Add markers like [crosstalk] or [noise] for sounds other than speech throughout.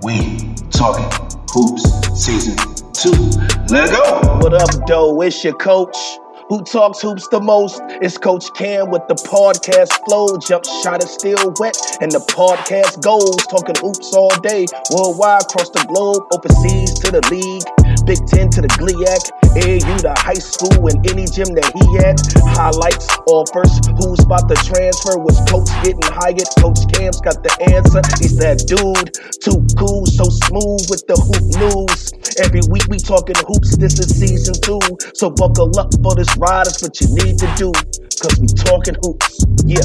We talking hoops season two. Let go. What up, though? It's your coach. Who talks hoops the most? It's Coach Cam with the podcast flow. Jump shot is still wet, and the podcast goes. Talking hoops all day, worldwide, across the globe, overseas to the league. Big Ten to the GLIAC, AU to high school, and any gym that he at. Highlights, offers, who's about to transfer? Was Coach getting hired? Coach Cam's got the answer. He's that dude, too cool, so smooth with the hoop news. Every week we talking hoops, this is season two. So buckle up for this ride, it's what you need to do. Cause we talking hoops, yeah.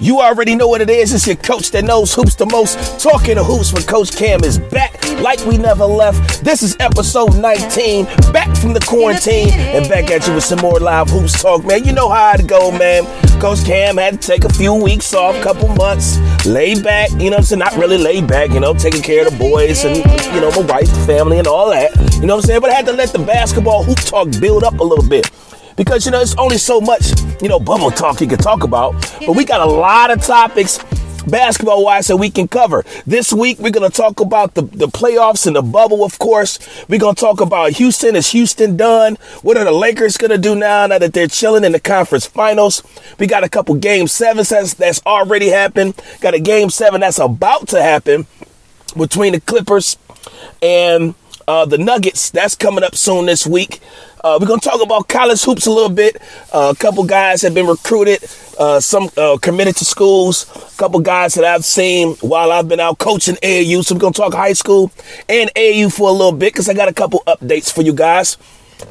You already know what it is. It's your coach that knows hoops the most. Talking to hoops when Coach Cam is back like we never left. This is episode 19. Back from the quarantine and back at you with some more live hoops talk, man. You know how it go, man. Coach Cam had to take a few weeks off, couple months, lay back, you know what I'm saying? Not really laid back, you know, taking care of the boys and, you know, my wife, family, and all that. You know what I'm saying? But I had to let the basketball hoop talk build up a little bit because you know it's only so much you know bubble talk you can talk about. But we got a lot of topics basketball wise that we can cover. This week we're going to talk about the, the playoffs and the bubble of course. We're going to talk about houston. Is houston done? What are the lakers going to do now now that they're chilling in the conference finals? We got a couple game sevens that's, that's already happened. Got a game seven that's about to happen between the clippers and uh, the nuggets that's coming up soon this week uh, we're to talk about college hoops a little bit. Uh, a couple guys have been recruited, uh, some uh, committed to schools. A couple guys that I've seen while I've been out coaching AAU. So we're to talk high school and AAU for a little bit because I got a couple updates for you guys.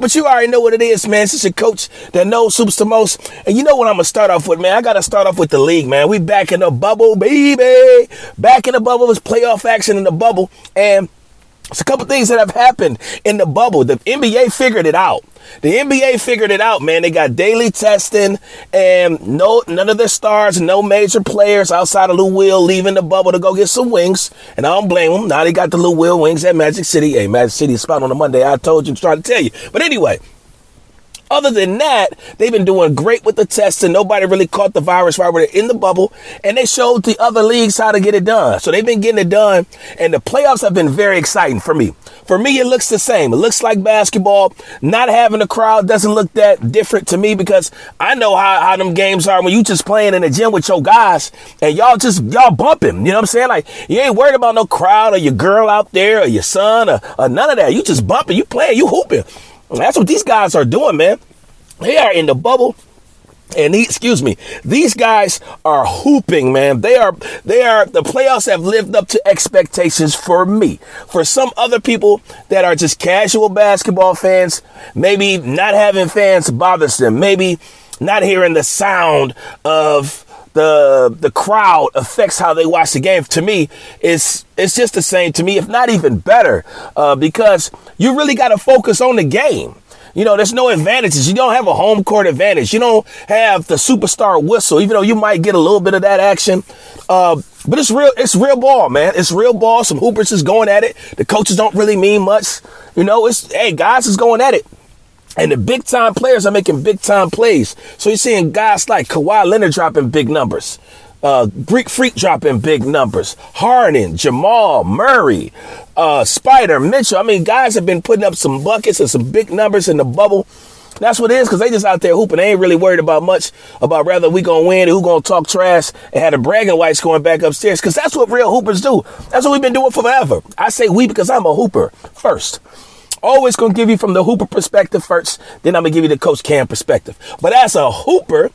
But you already know what it is, man. This is a coach that knows hoops the most. And you know what I'm to start off with, man? I got to start off with the league, man. We back in the bubble, baby. Back in the bubble. It's playoff action in the bubble. And it's a couple things that have happened in the bubble. The NBA figured it out. The NBA figured it out, man. They got daily testing and no none of their stars, no major players outside of Lou Will leaving the bubble to go get some wings. And I don't blame them. Now they got the Lou Will wings at Magic City. Hey, Magic City spot on a Monday. I told you, trying to tell you. But anyway, other than that, they've been doing great with the tests and Nobody really caught the virus while we're in the bubble. And they showed the other leagues how to get it done. So they've been getting it done. And the playoffs have been very exciting for me. For me, it looks the same. It looks like basketball. Not having a crowd doesn't look that different to me because I know how, how them games are when you just playing in the gym with your guys and y'all just, y'all bumping. You know what I'm saying? Like, you ain't worried about no crowd or your girl out there or your son or, or none of that. You just bumping, you playing, you hooping. That's what these guys are doing, man. They are in the bubble. And he, excuse me, these guys are hooping, man. They are, they are, the playoffs have lived up to expectations for me. For some other people that are just casual basketball fans, maybe not having fans bothers them. Maybe not hearing the sound of the, the crowd affects how they watch the game. To me, it's, it's just the same to me, if not even better, uh, because you really got to focus on the game. You know, there's no advantages. You don't have a home court advantage. You don't have the superstar whistle, even though you might get a little bit of that action. Uh, but it's real, it's real ball, man. It's real ball. Some hoopers is going at it. The coaches don't really mean much. You know, it's, hey, guys is going at it. And the big time players are making big time plays. So you're seeing guys like Kawhi Leonard dropping big numbers. Uh, Greek Freak dropping big numbers. Harden, Jamal, Murray, uh, Spider, Mitchell. I mean, guys have been putting up some buckets and some big numbers in the bubble. That's what it is because they just out there hooping. They ain't really worried about much about whether we gonna win or who gonna talk trash and have the bragging rights going back upstairs because that's what real hoopers do. That's what we've been doing forever. I say we because I'm a hooper first. Always gonna give you from the hooper perspective first, then I'm gonna give you the coach Cam perspective. But as a hooper,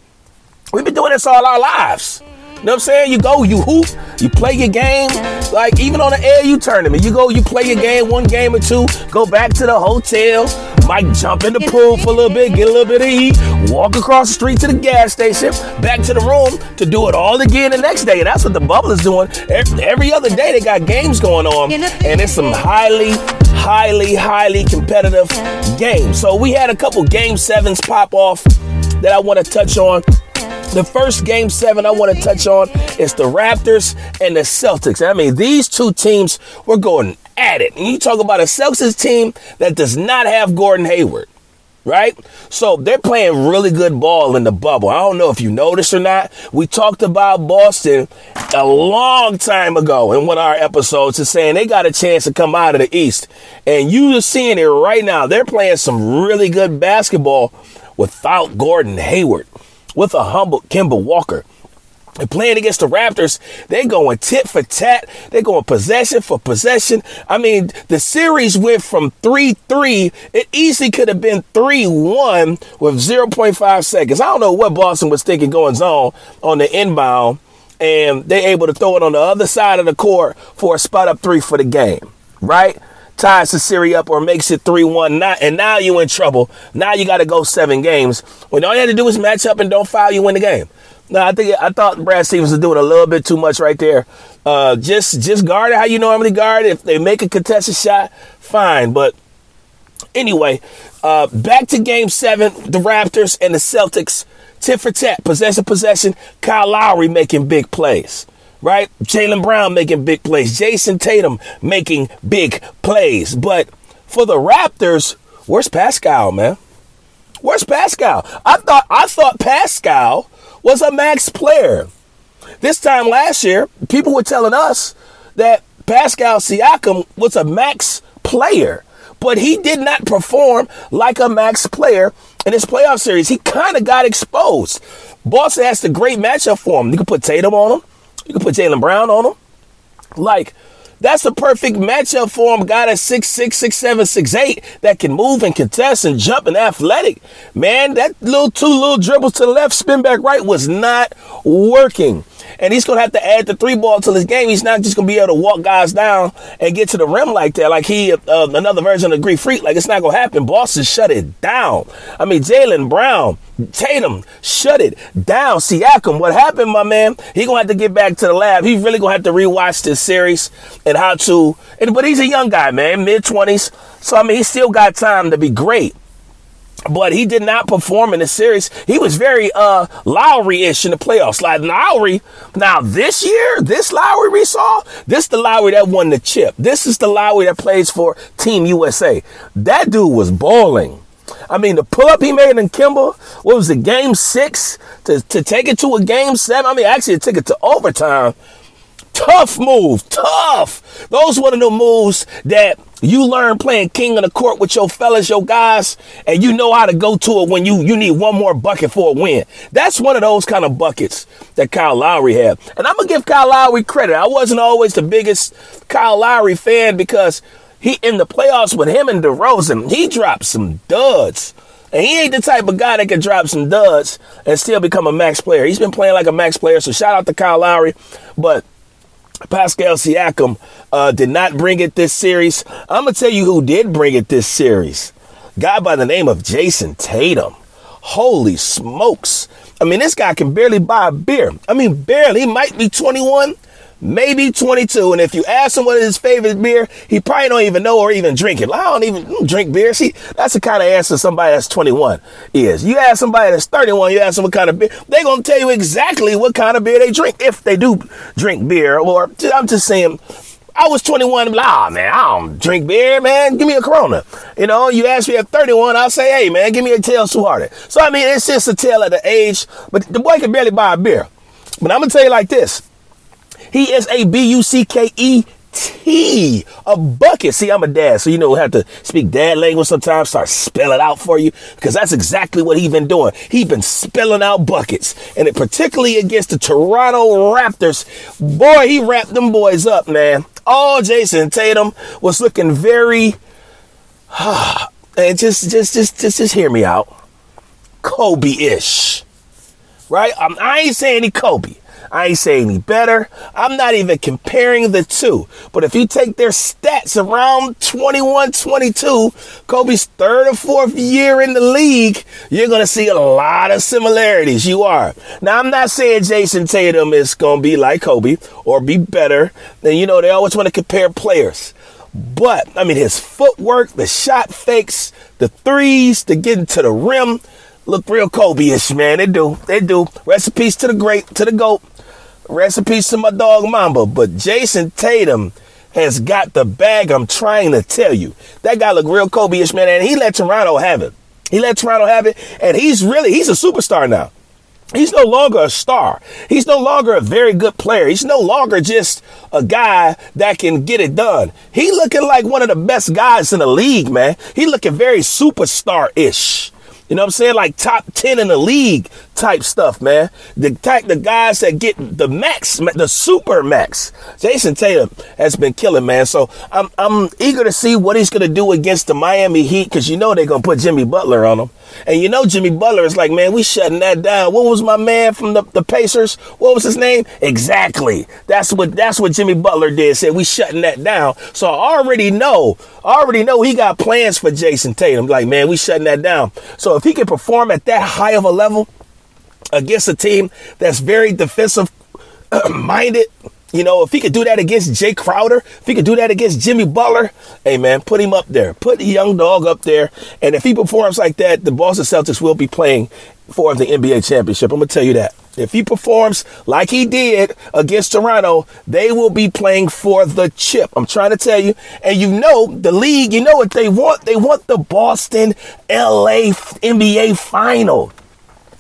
we've been doing this all our lives. You know what I'm saying? You go, you hoop, you play your game. Like even on the AAU tournament, you go, you play your game, one game or two, go back to the hotel, might jump in the pool for a little bit, get a little bit of heat, walk across the street to the gas station, back to the room to do it all again the next day. And that's what the bubble is doing. Every other day they got games going on, and it's some highly, highly, highly competitive game. So we had a couple game sevens pop off that I want to touch on. The first game seven I want to touch on is the Raptors and the Celtics. I mean, these two teams were going at it. And you talk about a Celtics team that does not have Gordon Hayward. Right? So they're playing really good ball in the bubble. I don't know if you noticed or not. We talked about Boston a long time ago in one of our episodes and saying they got a chance to come out of the East. And you are seeing it right now. They're playing some really good basketball without Gordon Hayward, with a humble Kemba Walker. And playing against the Raptors, they're going tit for tat. They're going possession for possession. I mean, the series went from 3 3. It easily could have been 3 1 with 0.5 seconds. I don't know what Boston was thinking going zone on the inbound. And they're able to throw it on the other side of the court for a spot up three for the game, right? ties the series up or makes it 3-1 not, and now you're in trouble now you got to go seven games when all you had to do is match up and don't foul you win the game no, I think I thought Brad Stevens was doing a little bit too much right there. Uh, just just guard it how you normally guard it. If they make a contested shot, fine. But anyway, uh, back to Game Seven, the Raptors and the Celtics, tit for tat, possession, possession. Kyle Lowry making big plays, right? Jaylen Brown making big plays. Jayson Tatum making big plays. But for the Raptors, where's Pascal, man? Where's Pascal? I thought I thought Pascal was a max player. This time last year, people were telling us that Pascal Siakam was a max player, but he did not perform like a max player in this playoff series. He kind of got exposed. Boston has the great matchup for him. You can put Tatum on him. You can put Jaylen Brown on him. Like, that's a perfect matchup for him. Guy that's six six, six seven, six eight that can move and contest and jump and athletic. Man, that little two little dribbles to the left, spin back right was not working. And he's gonna have to add the three ball to his game. He's not just gonna be able to walk guys down and get to the rim like that, like he uh, another version of Greek Freak. Like it's not gonna happen. Boston shut it down. I mean, Jaylen Brown, Tatum, shut it down. Siakam, what happened, my man? He gonna have to get back to the lab. He really gonna have to rewatch this series and how to. And, but he's a young guy, man, mid twenties. So I mean, he still got time to be great but he did not perform in the series. He was very uh Lowry-ish in the playoffs. Like Lowry, now this year, this Lowry we saw, this the Lowry that won the chip. This is the Lowry that plays for Team USA. That dude was balling. I mean, the pull up he made in Kimball, what was it, game six? To, to take it to a game seven? I mean, actually, it took it to overtime. Tough move, tough. Those one of the moves that you learn playing king of the court with your fellas, your guys, and you know how to go to it when you, you need one more bucket for a win. That's one of those kind of buckets that Kyle Lowry had. And I'm to give Kyle Lowry credit. I wasn't always the biggest Kyle Lowry fan because he, in the playoffs with him and DeRozan, he dropped some duds. And he ain't the type of guy that can drop some duds and still become a max player. He's been playing like a max player. So shout out to Kyle Lowry. But Pascal Siakam uh, did not bring it this series. I'm gonna tell you who did bring it this series. Guy by the name of Jayson Tatum. Holy smokes! I mean, this guy can barely buy a beer. I mean, barely. He might be 21, maybe 22. And if you ask him what is his favorite beer, he probably don't even know or even drink it. I don't even drink beer. See, that's the kind of answer somebody that's 21 is. You ask somebody that's 31, you ask them what kind of beer, they're going to tell you exactly what kind of beer they drink if they do drink beer. Or I'm just saying, I was 21, like, ah, man, I don't drink beer, man. Give me a Corona. You know, you ask me at 31, I'll say, hey, man, give me a tail Hearted. So, I mean, it's just a tale of the age, but the boy can barely buy a beer. But I'm going to tell you like this. He is a B U C K E T, a bucket. See, I'm a dad, so you know, have to speak dad language sometimes, start spelling out for you, because that's exactly what he's been doing. He's been spelling out buckets, and it particularly against the Toronto Raptors. Boy, he wrapped them boys up, man. All Jayson Tatum was looking very, [sighs] and just, just, just, just, just hear me out. Kobe-ish, right? I'm, I ain't saying he Kobe. I ain't saying any better. I'm not even comparing the two. But if you take their stats around 21, 22, Kobe's third or fourth year in the league, you're going to see a lot of similarities. You are. Now, I'm not saying Jayson Tatum is going to be like Kobe or be better. And you know, they always want to compare players. But, I mean, his footwork, the shot fakes, the threes, to get into the rim, look real Kobe-ish, man. They do. They do. Recipes to the great, to the GOAT. Recipes to my dog Mamba. But Jayson Tatum has got the bag. I'm trying to tell you. That guy look real Kobe-ish, man. And he let Toronto have it. He let Toronto have it, and he's really he's a superstar now. He's no longer a star. He's no longer a very good player. He's no longer just a guy that can get it done. He looking like one of the best guys in the league, man. He looking very superstar-ish. You know what I'm saying? Like top 10 in the league type stuff, man. The type, the guys that get the max, the super max. Jayson Tatum has been killing, man. So I'm, I'm eager to see what he's going to do against the Miami Heat because you know they're going to put Jimmy Butler on him. And you know Jimmy Butler is like, man, we shutting that down. What was my man from the, the Pacers? What was his name? Exactly. That's what that's what Jimmy Butler did. Said we shutting that down. So I already know, I already know he got plans for Jayson Tatum. Like, man, we shutting that down. So if he can perform at that high of a level against a team that's very defensive [clears throat] minded, you know, if he could do that against Jae Crowder, if he could do that against Jimmy Butler, hey man, put him up there. Put the young dog up there. And if he performs like that, the Boston Celtics will be playing for the NBA championship. I'm gonna tell you that. If he performs like he did against Toronto, they will be playing for the chip. I'm trying to tell you. And you know, the league, you know what they want? They want the Boston LA NBA final.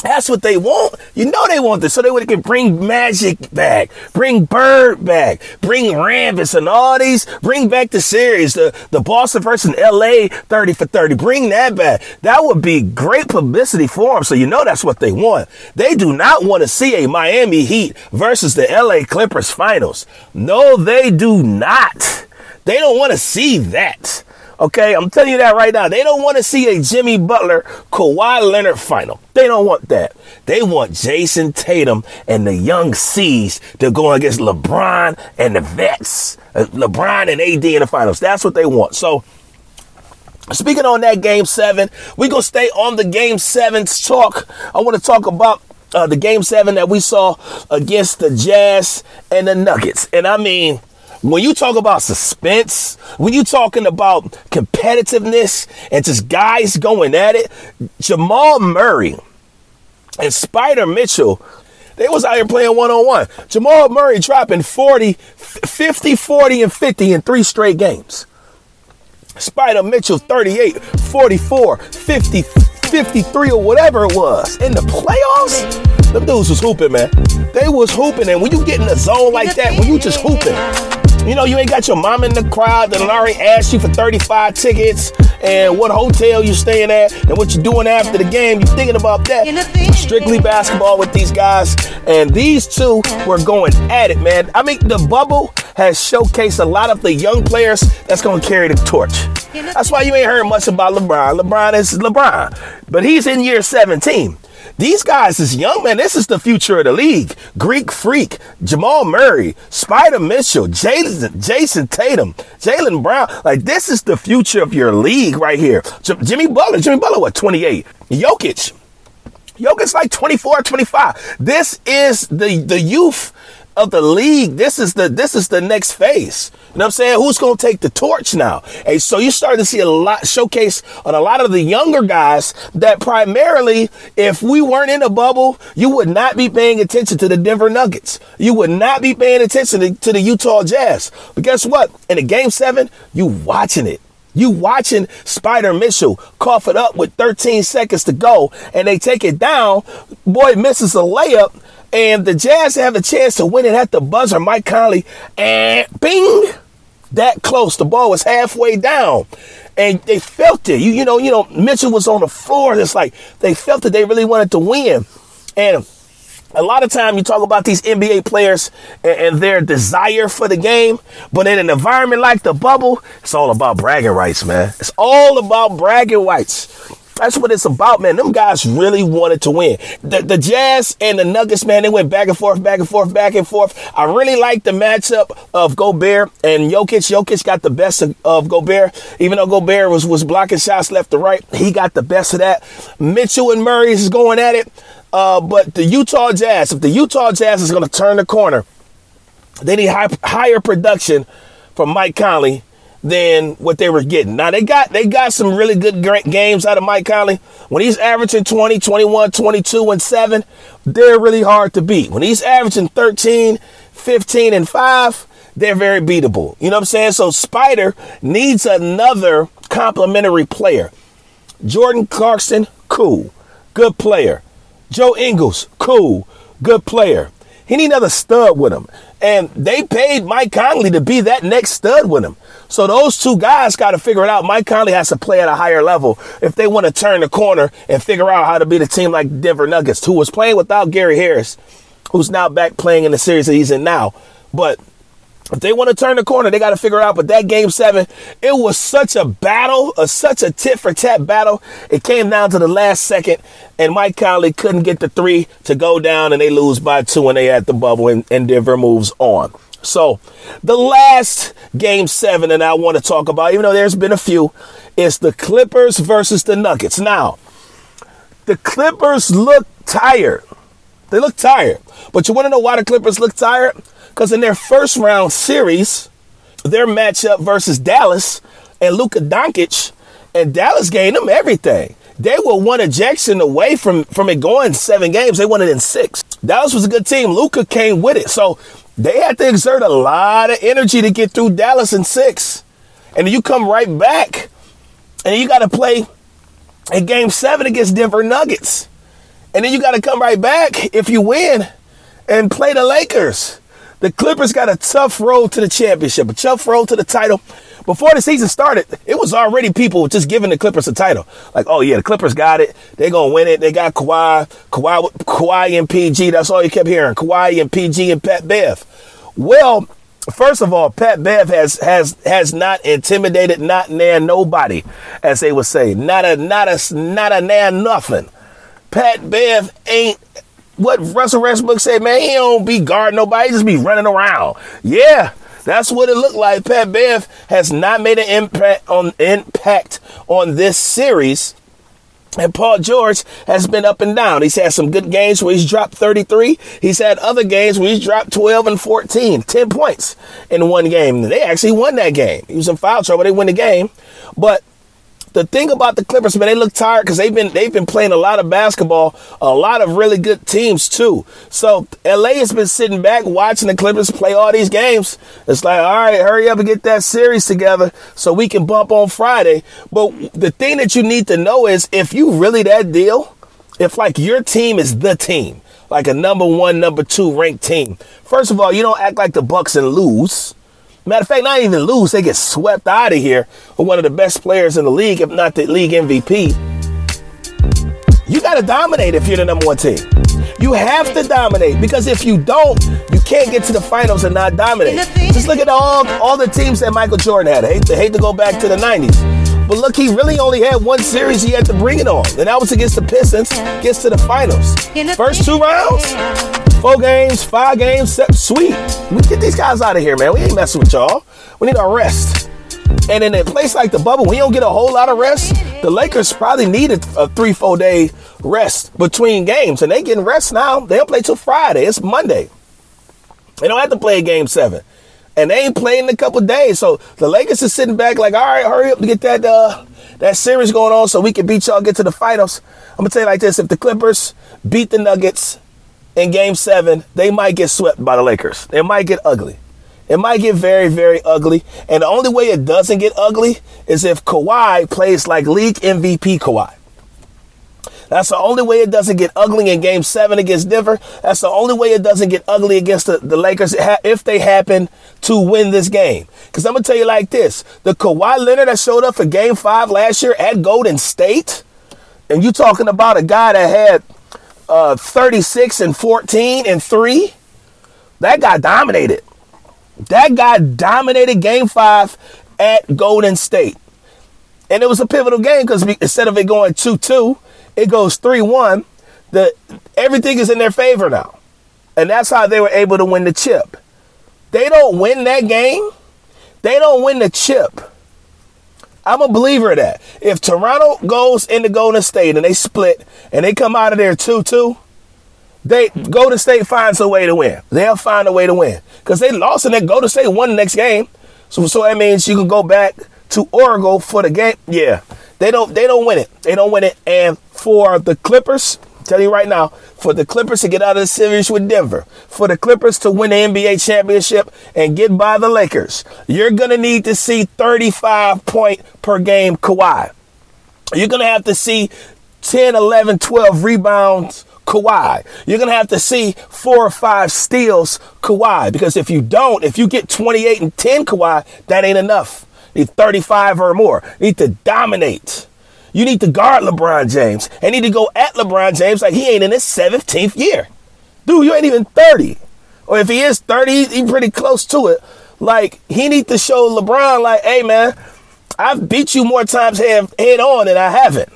That's what they want. You know they want this. So they would can bring Magic back, bring Bird back, bring Rambis and all these, bring back the series, the, the Boston versus LA 30 for 30. Bring that back. That would be great publicity for them. So you know that's what they want. They do not want to see a Miami Heat versus the LA Clippers finals. No, they do not. They don't want to see that. Okay, I'm telling you that right now. They don't want to see a Jimmy Butler, Kawhi Leonard final. They don't want that. They want Jayson Tatum and the young C's to go against LeBron and the vets. Uh, LeBron and AD in the finals. That's what they want. So, speaking on that game seven, we're going to stay on the game seven talk. I want to talk about uh, the game seven that we saw against the Jazz and the Nuggets. And I mean, when you talk about suspense, when you talking about competitiveness and just guys going at it, Jamal Murray and Spider Mitchell, they was out here playing one on one. Jamal Murray dropping 40, 50, 40, and 50 in three straight games. Spider Mitchell 38, 44, 50, 53 or whatever it was. In the playoffs, the dudes was hooping, man. They was hooping. And when you get in a zone like that, when you just hooping, you know, you ain't got your mom in the crowd that already asked you for 35 tickets and what hotel you staying at and what you're doing after the game. You're thinking about that. Strictly basketball with these guys. And these two were going at it, man. I mean, the bubble has showcased a lot of the young players that's going to carry the torch. That's why you ain't heard much about LeBron. LeBron is LeBron, but he's in year 17. These guys is young, man. This is the future of the league. Greek Freak, Jamal Murray, Spider Mitchell, Jason, Jayson Tatum, Jaylen Brown. Like, this is the future of your league right here. J- Jimmy Butler, Jimmy Butler, what, 28? Jokic, Jokic's like 24, 25. This is the, the youth of the league. This is the this is the next phase. You know what I'm saying? Who's gonna take the torch now? Hey, so you start to see a lot showcase on a lot of the younger guys that primarily, if we weren't in a bubble, you would not be paying attention to the Denver Nuggets. You would not be paying attention to, to the Utah Jazz. But guess what? In a game seven, you watching it. You watching Spider Mitchell cough it up with 13 seconds to go and they take it down. Boy misses a layup and the Jazz have a chance to win it at the buzzer. Mike Conley, and bing, that close. The ball was halfway down, and they felt it. You, you know, you know, Mitchell was on the floor. It's like they felt it. They really wanted to win, and a lot of time you talk about these NBA players and, and, their desire for the game, but in an environment like the bubble, it's all about bragging rights, man. It's all about bragging rights. That's what it's about, man. Them guys really wanted to win. The, the Jazz and the Nuggets, man, they went back and forth, back and forth, back and forth. I really like the matchup of Gobert and Jokic. Jokic got the best of, of Gobert, even though Gobert was, was blocking shots left to right. He got the best of that. Mitchell and Murray is going at it. Uh, but the Utah Jazz, if the Utah Jazz is going to turn the corner, they need high, higher production from Mike Conley than what they were getting. Now they got they got some really good games out of Mike Conley. When he's averaging 20, 21, 22 and 7, they're really hard to beat. When he's averaging 13, 15 and 5, they're very beatable. You know what I'm saying? So Spider needs another complimentary player. Jordan Clarkson, cool, good player. Joe Ingles, cool, good player. He need another stud with him. And they paid Mike Conley to be that next stud with him. So those two guys got to figure it out. Mike Conley has to play at a higher level if they want to turn the corner and figure out how to beat a team like Denver Nuggets, who was playing without Gary Harris, who's now back playing in the series that he's in now. But if they want to turn the corner, they got to figure out. But that game seven, it was such a battle, a, such a tit for tat battle. It came down to the last second, and Mike Conley couldn't get the three to go down, and they lose by two, and they at the bubble, and, and Denver moves on. So, the last game seven that I want to talk about, even though there's been a few, is the Clippers versus the Nuggets. Now, the Clippers look tired. They look tired. But you want to know why the Clippers look tired? Because in their first round series, their matchup versus Dallas and Luka Doncic, and Dallas gained them everything. They were one ejection away from, from it going seven games. They won it in six. Dallas was a good team. Luka came with it. So they had to exert a lot of energy to get through Dallas in six. And you come right back and you got to play in game seven against Denver Nuggets. And then you got to come right back if you win and play the Lakers. The Clippers got a tough road to the championship, a tough road to the title. Before the season started, it was already people just giving the Clippers a title. Like, oh yeah, the Clippers got it. They're gonna win it. They got Kawhi, Kawhi, Kawhi and PG. That's all you kept hearing. Kawhi and PG and Pat Bev. Well, first of all, Pat Bev has has has not intimidated, not near nobody, as they would say. Not a not a not a nan nothing. Pat Bev ain't what Russell Westbrook said, man, he don't be guarding nobody, he just be running around. Yeah, that's what it looked like. Pat Bev has not made an impact on impact on this series. And Paul George has been up and down. He's had some good games where he's dropped 33. He's had other games where he's dropped 12 and 14, 10 points in one game. They actually won that game. He was in foul trouble. They win the game. But the thing about the Clippers, man, they look tired because they've been they've been playing a lot of basketball, a lot of really good teams too. So LA has been sitting back watching the Clippers play all these games. It's like, all right, hurry up and get that series together so we can bump on Friday. But the thing that you need to know is if you really that deal, if like your team is the team, like a number one, number two ranked team. First of all, you don't act like the Bucks and lose. Matter of fact, not even lose, they get swept out of here with one of the best players in the league, if not the league MVP. You got to dominate if you're the number one team. You have to dominate because if you don't, you can't get to the finals and not dominate. Just look at all, all the teams that Michael Jordan had. I hate to, hate to go back to the 90s. But look, he really only had one series he had to bring it on, and that was against the Pistons, gets to the finals. First two rounds, Four games, five games, sweet. We get these guys out of here, man. We ain't messing with y'all. We need our rest. And in a place like the bubble, we don't get a whole lot of rest. The Lakers probably needed a three, four day rest between games, and they getting rest now. They don't play till Friday. It's Monday. They don't have to play game seven, and they ain't playing in a couple days. So the Lakers is sitting back like, all right, hurry up to get that uh, that series going on so we can beat y'all, get to the finals. I'm gonna tell you like this: if the Clippers beat the Nuggets in game seven, they might get swept by the Lakers. It might get ugly. It might get very, very ugly. And the only way it doesn't get ugly is if Kawhi plays like league MVP Kawhi. That's the only way it doesn't get ugly in game seven against Denver. That's the only way it doesn't get ugly against the, the Lakers if they happen to win this game. Because I'm going to tell you like this the Kawhi Leonard that showed up for game five last year at Golden State, and you talking about a guy that had uh, 36 and 14 and 3. That guy dominated. That guy dominated game five at Golden State. And it was a pivotal game because instead of it going 2 2, it goes 3 1. The, everything is in their favor now. And that's how they were able to win the chip. They don't win that game, they don't win the chip I'm a believer of that. If Toronto goes into Golden State and they split and they come out of there 2 2, they Golden State finds a way to win. They'll find a way to win. Because they lost and then Golden State won the next game. So, so that means you can go back to Oregon for the game. Yeah. They don't they don't win it. They don't win it. And for the Clippers, tell you right now, for the Clippers to get out of the series with Denver, for the Clippers to win the NBA championship and get by the Lakers, you're to need to see 35 point per game Kawhi. You're to have to see 10, 11, 12 rebounds Kawhi. You're going to have to see four or five steals Kawhi because if you don't, if you get 28 and 10 Kawhi, that ain't enough. Need 35 or more. Need to dominate. You need to guard LeBron James and need to go at LeBron James like he ain't in his 17th year. Dude, you ain't even 30. Or if he is 30, he's pretty close to it. Like, he need to show LeBron, like, hey, man, I've beat you more times head on than I haven't.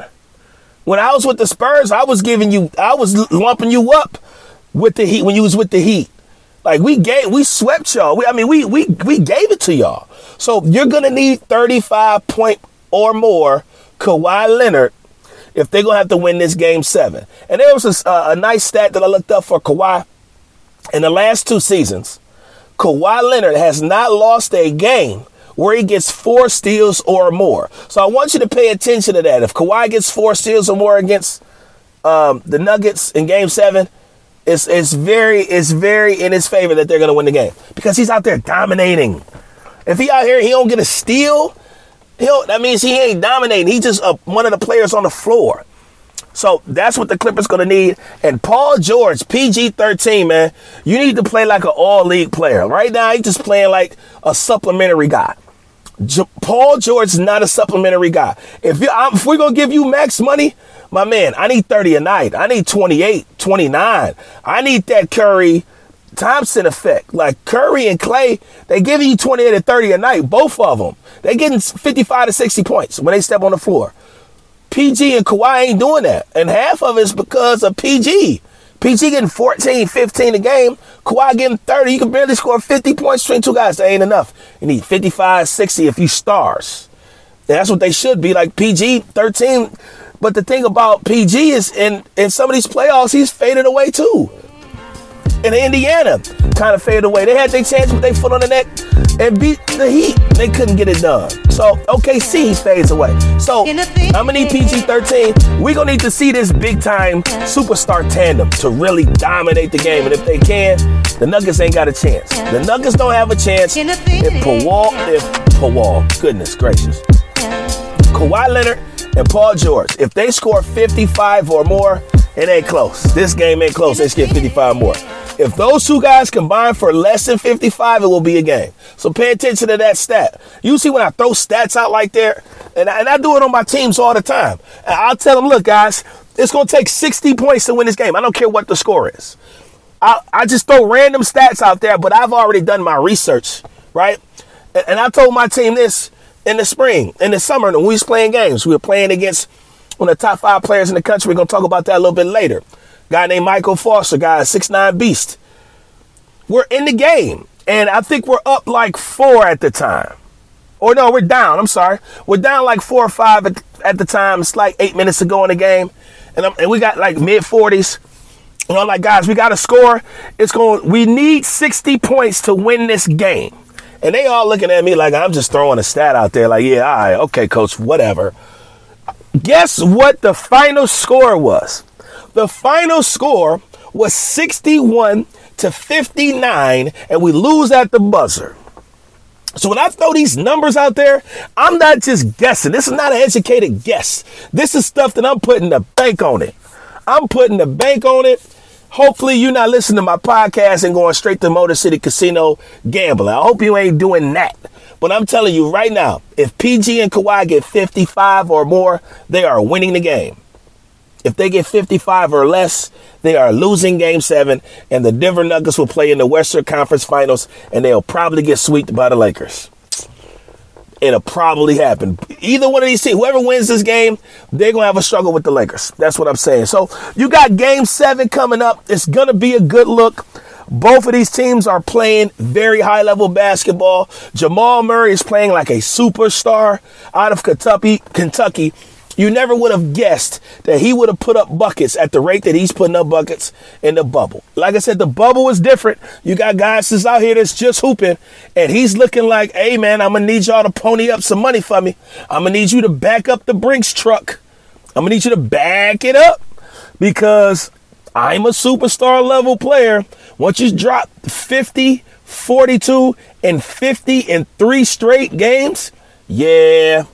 When I was with the Spurs, I was giving you, I was lumping you up with the Heat when you was with the Heat. Like we gave, we swept y'all. We, I mean, we we we gave it to y'all. So you're gonna need 35 point or more Kawhi Leonard if they're gonna have to win this game seven. And there was a, a nice stat that I looked up for Kawhi in the last two seasons. Kawhi Leonard has not lost a game where he gets four steals or more. So I want you to pay attention to that. If Kawhi gets four steals or more against um, the Nuggets in Game Seven, it's it's very it's very in his favor that they're to win the game because he's out there dominating. If he out here, he don't get a steal. He'll, that means he ain't dominating. He's just a, one of the players on the floor. So that's what the Clippers to need. And Paul George, PG 13, man, you need to play like an all league player. Right now, he's just playing like a supplementary guy. Paul George is not a supplementary guy. If, you, if we're to give you max money, my man, I need 30 a night. I need 28, 29. I need that Curry Thompson effect. Like Curry and Clay, they giving you 28 and 30 a night, both of them. They getting 55 to 60 points when they step on the floor. PG and Kawhi ain't doing that. And half of it's because of PG. PG getting 14, 15 a game. Kawhi getting 30. You can barely score 50 points between two guys. That ain't enough. You need 55, 60 if you stars. That's what they should be. Like PG 13. But the thing about PG is in, in some of these playoffs, he's faded away too in Indiana kind of faded away. They had their chance with their foot on the neck and beat the Heat. They couldn't get it done. So OKC fades away. So I'm gonna need PG-13. We're gonna need to see this big time superstar tandem to really dominate the game. And if they can, the Nuggets ain't got a chance. The Nuggets don't have a chance if Pawal, if Pawal, goodness gracious, Kawhi Leonard and Paul George, if they score 55 or more, it ain't close. This game ain't close. They get 55 more. If those two guys combine for less than 55, it will be a game. So pay attention to that stat. You see when I throw stats out like there, and I, and I do it on my teams all the time. And I'll tell them, look, guys, it's going to take 60 points to win this game. I don't care what the score is. I, I just throw random stats out there, but I've already done my research, right? And, and I told my team this in the spring, in the summer, when we was playing games. We were playing against one of the top five players in the country. We're going to talk about that a little bit later guy named Michael Foster, guy, six nine beast. We're in the game, and I think we're up like four at the time. Or no, we're down. I'm sorry. We're down like four or five at, at the time. It's like eight minutes to go in the game. And, and we got like mid 40s. And I'm like, guys, we got to score. It's going, we need 60 points to win this game. And they all looking at me like I'm just throwing a stat out there. Like, yeah, all right, okay, coach, whatever. Guess what the final score was? The final score was 61 to 59, and we lose at the buzzer. So when I throw these numbers out there, I'm not just guessing. This is not an educated guess. This is stuff that I'm putting the bank on it. I'm putting the bank on it. Hopefully you're not listening to my podcast and going straight to Motor City Casino gambling. I hope you ain't doing that. But I'm telling you right now, if PG and Kawhi get 55 or more, they are winning the game. If they get 55 or less, they are losing game seven, and the Denver Nuggets will play in the Western Conference Finals, and they'll probably get swept by the Lakers. It'll probably happen. Either one of these teams, whoever wins this game, they're going to have a struggle with the Lakers. That's what I'm saying. So you got game seven coming up. It's going to be a good look. Both of these teams are playing very high level basketball. Jamal Murray is playing like a superstar out of Kentucky. Kentucky you never would have guessed that he would have put up buckets at the rate that he's putting up buckets in the bubble. Like I said, the bubble is different. You got guys that's out here that's just hooping, and he's looking like, hey man, I'm gonna need y'all to pony up some money for me. I'm gonna need you to back up the Brinks truck. I'm gonna need you to back it up because I'm a superstar level player. Once you drop 50, 42, and 50 in three straight games, yeah,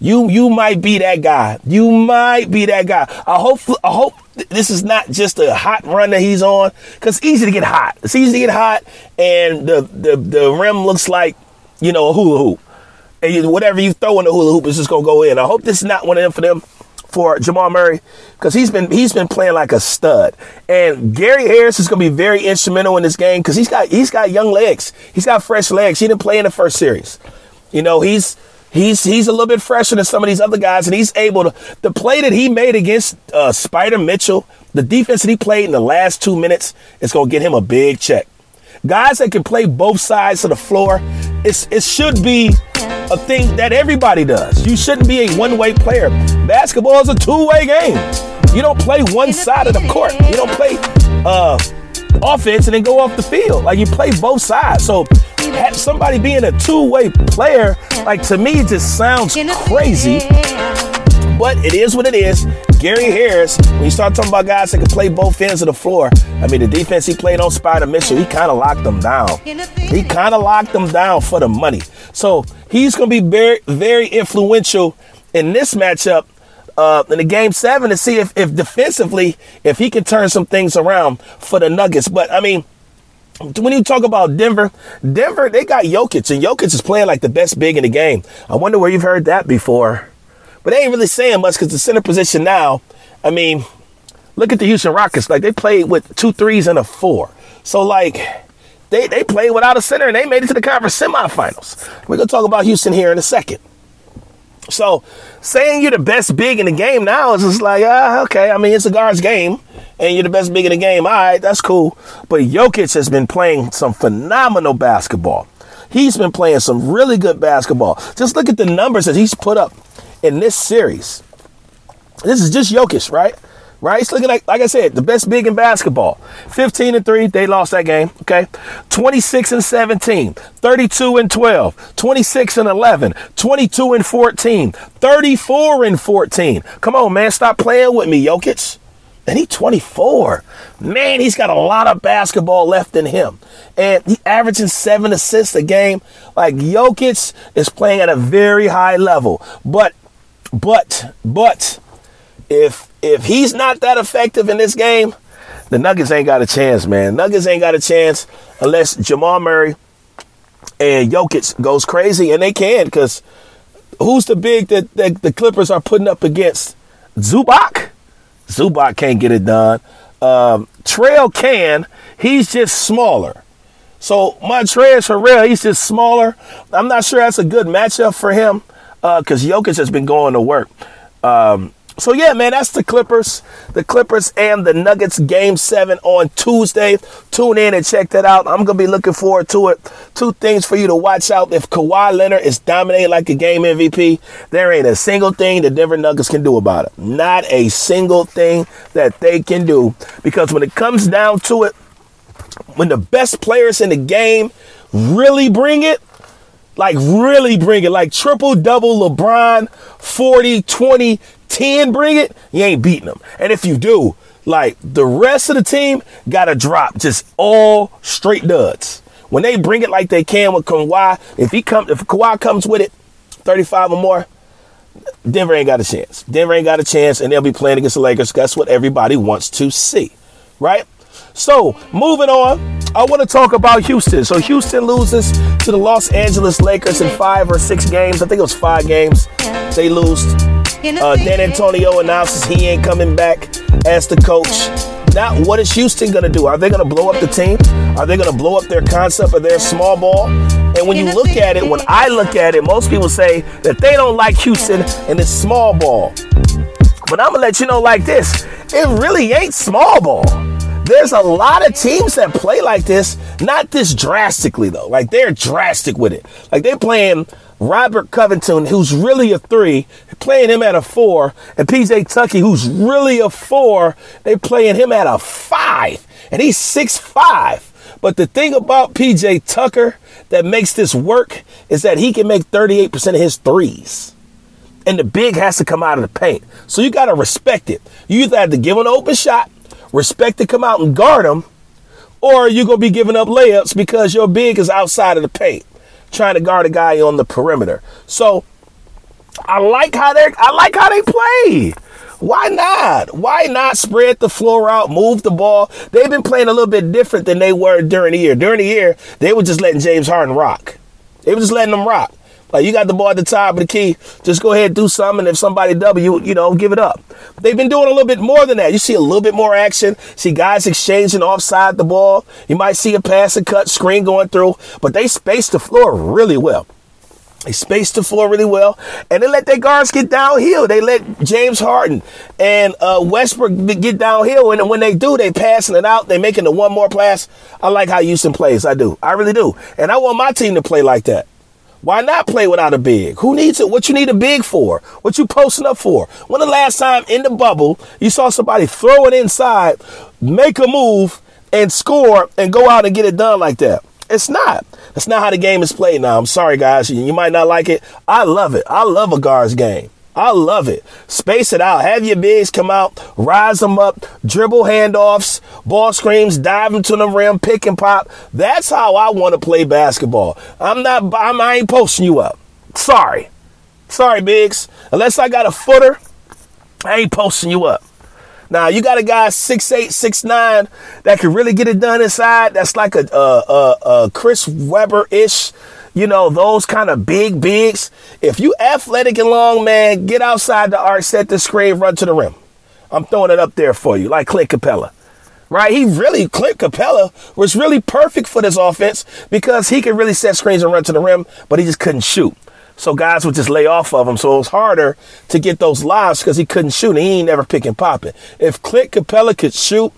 You you might be that guy. You might be that guy. I hope I hope this is not just a hot run that he's on because easy to get hot. It's easy to get hot, and the the the rim looks like you know a hula hoop, and you, whatever you throw in the hula hoop is just gonna go in. I hope this is not one of them for them for Jamal Murray because he's been he's been playing like a stud. And Gary Harris is going to be very instrumental in this game because he's got he's got young legs. He's got fresh legs. He didn't play in the first series. You know he's he's he's a little bit fresher than some of these other guys, and he's able to the play that he made against uh, Spider Mitchell, the defense that he played in the last two minutes is going to get him a big check. Guys that can play both sides of the floor, it's, it should be a thing that everybody does. You shouldn't be a one way player. Basketball is a two way game. You don't play one side of the court. You don't play uh, offense and then go off the field. Like you play both sides. So somebody being a two way player, like to me, just sounds crazy. But it is what it is. Gary Harris, when you start talking about guys that can play both ends of the floor, I mean, the defense he played on Spider Mitchell, he kind of locked them down. He kind of locked them down for the money. So he's going to be very, very influential in this matchup uh, in the game seven to see if, if defensively, if he can turn some things around for the Nuggets. But I mean, when you talk about Denver, Denver, they got Jokic, and Jokic is playing like the best big in the game. I wonder where you've heard that before. But they ain't really saying much because the center position now, I mean, look at the Houston Rockets. Like they played with two threes and a four. So like they they played without a center and they made it to the conference semifinals. We're gonna talk about Houston here in a second. So saying you're the best big in the game now is just like, ah, okay. I mean, it's a guard's game, and you're the best big in the game. All right, that's cool. But Jokic has been playing some phenomenal basketball. He's been playing some really good basketball. Just look at the numbers that he's put up in this series. This is just Jokic, right? Right? It's looking like, like I said, the best big in basketball. 15 and 3, they lost that game. Okay. 26 and 17, 32 and 12, 26 and 11, 22 and 14, 34 and 14. Come on, man. Stop playing with me, Jokic. And he's 24. Man, he's got a lot of basketball left in him. And he averaging seven assists a game. Like Jokic is playing at a very high level. But but, but, if if he's not that effective in this game, the Nuggets ain't got a chance, man. Nuggets ain't got a chance unless Jamal Murray and Jokic goes crazy, and they can because who's the big that, that the Clippers are putting up against Zubac? Zubac can't get it done. Um, Trail can. He's just smaller. So Montrezl Harrell, he's just smaller. I'm not sure that's a good matchup for him because uh, Jokic has been going to work. Um, so yeah, man, that's the Clippers, the Clippers and the Nuggets game seven on Tuesday. Tune in and check that out. I'm gonna be looking forward to it. Two things for you to watch out. If Kawhi Leonard is dominating like a game MVP, there ain't a single thing the Denver Nuggets can do about it. Not a single thing that they can do. Because when it comes down to it, when the best players in the game really bring it, like really bring it. Like triple double LeBron, 40, 20, 10 bring it. You ain't beating them. And if you do, like the rest of the team got to drop just all straight duds. When they bring it like they can with Kawhi, if he come, if Kawhi comes with it, 35 or more, Denver ain't got a chance. Denver ain't got a chance, and they'll be playing against the Lakers. That's what everybody wants to see, right? So, moving on, I want to talk about Houston. So, Houston loses to the Los Angeles Lakers in five or six games. I think it was five games. They lose. Uh, Dan Antonio announces he ain't coming back as the coach. Now, what is Houston going to do? Are they going to blow up the team? Are they going to blow up their concept of their small ball? And when you look at it, when I look at it, most people say that they don't like Houston and it's small ball. But I'm going to let you know like this it really ain't small ball. There's a lot of teams that play like this, not this drastically though. Like they're drastic with it. Like they're playing Robert Covington, who's really a three, playing him at a four, and PJ Tucker, who's really a four, they're playing him at a five, and he's six five. But the thing about PJ Tucker that makes this work is that he can make 38% of his threes. And the big has to come out of the paint. So you got to respect it. You either have to give an open shot respect to come out and guard them, or you're going to be giving up layups because your big is outside of the paint, trying to guard a guy on the perimeter. So I like how they I like how they play. Why not? Why not spread the floor out, move the ball? They've been playing a little bit different than they were during the year. During the year, they were just letting James Harden rock. They were just letting them rock. Like you got the ball at the top of the key, just go ahead and do something. If somebody W, you know, give it up. They've been doing a little bit more than that. You see a little bit more action. See guys exchanging offside the ball. You might see a pass and cut screen going through, but they space the floor really well. They spaced the floor really well, and they let their guards get downhill. They let James Harden and uh, Westbrook get downhill, and when they do, they passing it out. They making the one more pass. I like how Houston plays. I do. I really do, and I want my team to play like that. Why not play without a big? Who needs it? What you need a big for? What you posting up for? When the last time in the bubble you saw somebody throw it inside, make a move, and score, and go out and get it done like that? It's not. That's not how the game is played now. I'm sorry, guys. You might not like it. I love it. I love a guards game. I love it. Space it out. Have your bigs come out, rise them up, dribble handoffs, ball screens, dive into the rim, pick and pop. That's how I want to play basketball. I'm not. I'm, I ain't posting you up. Sorry, sorry, bigs. Unless I got a footer, I ain't posting you up. Now you got a guy six eight, six nine that can really get it done inside. That's like a, a, a, a Chris Webber ish, you know, those kind of big bigs. If you athletic and long, man, get outside the arc, set the screen, run to the rim. I'm throwing it up there for you, like Clint Capela. Right? He really, Clint Capela was really perfect for this offense because he could really set screens and run to the rim, but he just couldn't shoot. So guys would just lay off of him. So it was harder to get those lives because he couldn't shoot and he ain't never picking popping. If Clint Capela could shoot,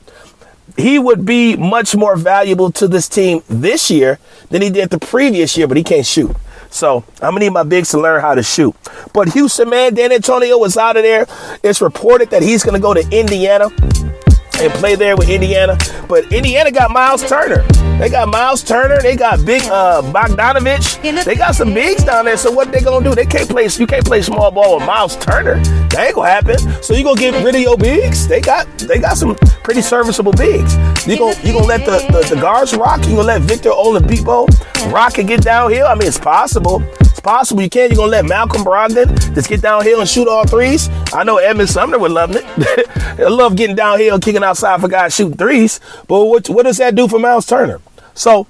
he would be much more valuable to this team this year than he did the previous year, but he can't shoot. So I'm gonna need my bigs to learn how to shoot. But Houston, man, Dan Antonio was out of there. It's reported that he's gonna go to Indiana and play there with Indiana. But Indiana got Miles Turner. They got Miles Turner. They got big uh, Bogdanovich. They got some bigs down there. So what they gonna do? They can't play. You can't play small ball with Miles Turner. That ain't gonna happen. So you gonna get rid of your bigs? They got they got some pretty serviceable bigs. You gonna you gonna let the, the, the guards rock? You gonna let Victor Oladipo rock and get downhill? I mean, it's possible. Possible you can. You're gonna let Malcolm Brogdon just get downhill and shoot all threes. I know Edmond Sumner would love it. [laughs] I love getting downhill kicking outside for guys shooting threes. But what what does that do for Miles Turner? So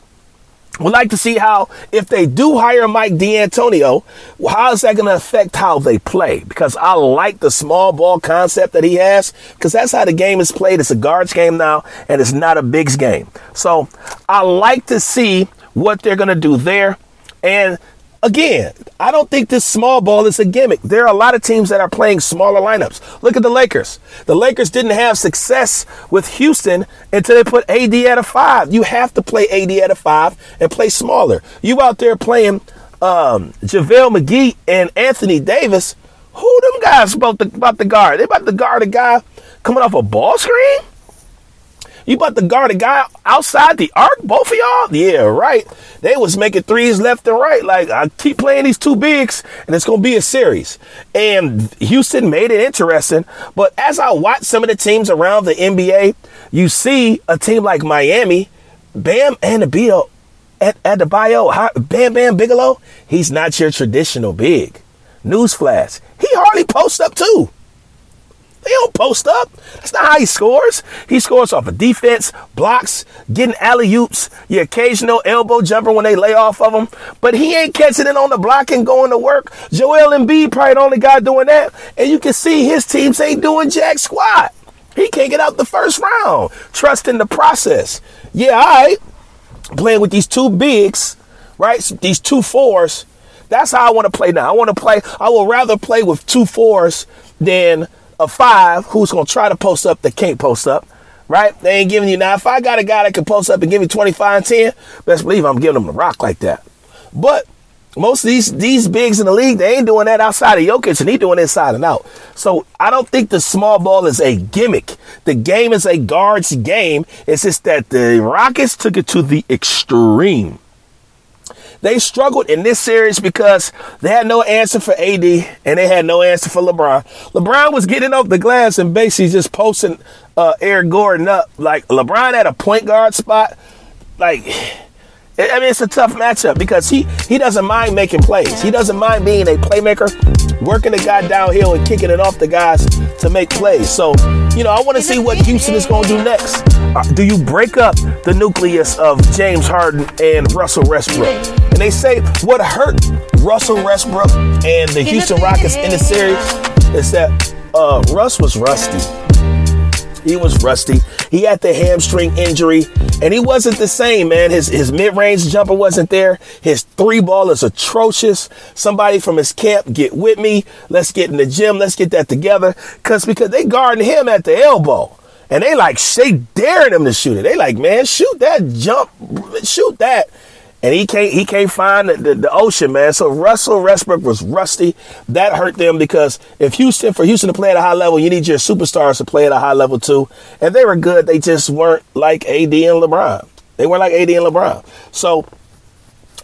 We'd like to see how, if they do hire Mike D'Antonio, how is that going to affect how they play? Because I like the small ball concept that he has, because that's how the game is played. It's a guards game now, and it's not a bigs game. So I like to see what they're going to do there. And Again, I don't think this small ball is a gimmick. There are a lot of teams that are playing smaller lineups. Look at the Lakers. The Lakers didn't have success with Houston until they put AD at a five. You have to play AD at a five and play smaller. You out there playing um, JaVale McGee and Anthony Davis. Who them guys about the about the guard? They about to guard a guy coming off a ball screen? You about to guard a guy outside the arc, both of y'all? Yeah, right. They was making threes left and right. Like I keep playing these two bigs, and it's gonna be a series. And Houston made it interesting. But as I watch some of the teams around the NBA, you see a team like Miami, Bam and Adebayo, at, at the bio, Bam Bam Bigelow, he's not your traditional big. Newsflash, he hardly posts up too. He don't post up. That's not how he scores. He scores off of defense, blocks, getting alley oops, your occasional elbow jumper when they lay off of him. But he ain't catching it on the block and going to work. Joel Embiid probably the only guy doing that. And you can see his teams ain't doing jack squat. He can't get out the first round. Trust in the process. Yeah, all right. Playing with these two bigs, right? These two fours. That's how I want to play now. I want to play. I will rather play with two fours than a five who's going to try to post up that can't post up, right? They ain't giving you now. If I got a guy that can post up and give me 25 and 10, best believe I'm giving him the rock like that. But most of these these bigs in the league, they ain't doing that outside of Jokic, and he doing inside and out. So I don't think the small ball is a gimmick. The game is a guards game. It's just that the Rockets took it to the extreme. They struggled in this series because they had no answer for AD and they had no answer for LeBron. LeBron was getting off the glass and basically just posting uh, Eric Gordon up. Like LeBron at a point guard spot, like I mean, it's a tough matchup because he he doesn't mind making plays. He doesn't mind being a playmaker, working the guy downhill and kicking it off the guys to make plays. So, you know, I want to see what Houston is going to do next. Uh, do you break up the nucleus of James Harden and Russell Westbrook? And they say what hurt Russell Westbrook and the Houston Rockets in the series is that uh, Russ was rusty. He was rusty. He had the hamstring injury, and he wasn't the same, man. His his mid range jumper wasn't there. His three ball is atrocious. Somebody from his camp, get with me. Let's get in the gym. Let's get that together. Cause because they guarding him at the elbow. And they like they daring him to shoot it. They like, man, shoot that jump, shoot that and he can't he can't find the, the, the, ocean, man. So Russell Westbrook was rusty. That hurt them because if Houston for Houston to play at a high level, you need your superstars to play at a high level too. And they were good. They just weren't like AD and LeBron. They weren't like AD and LeBron. So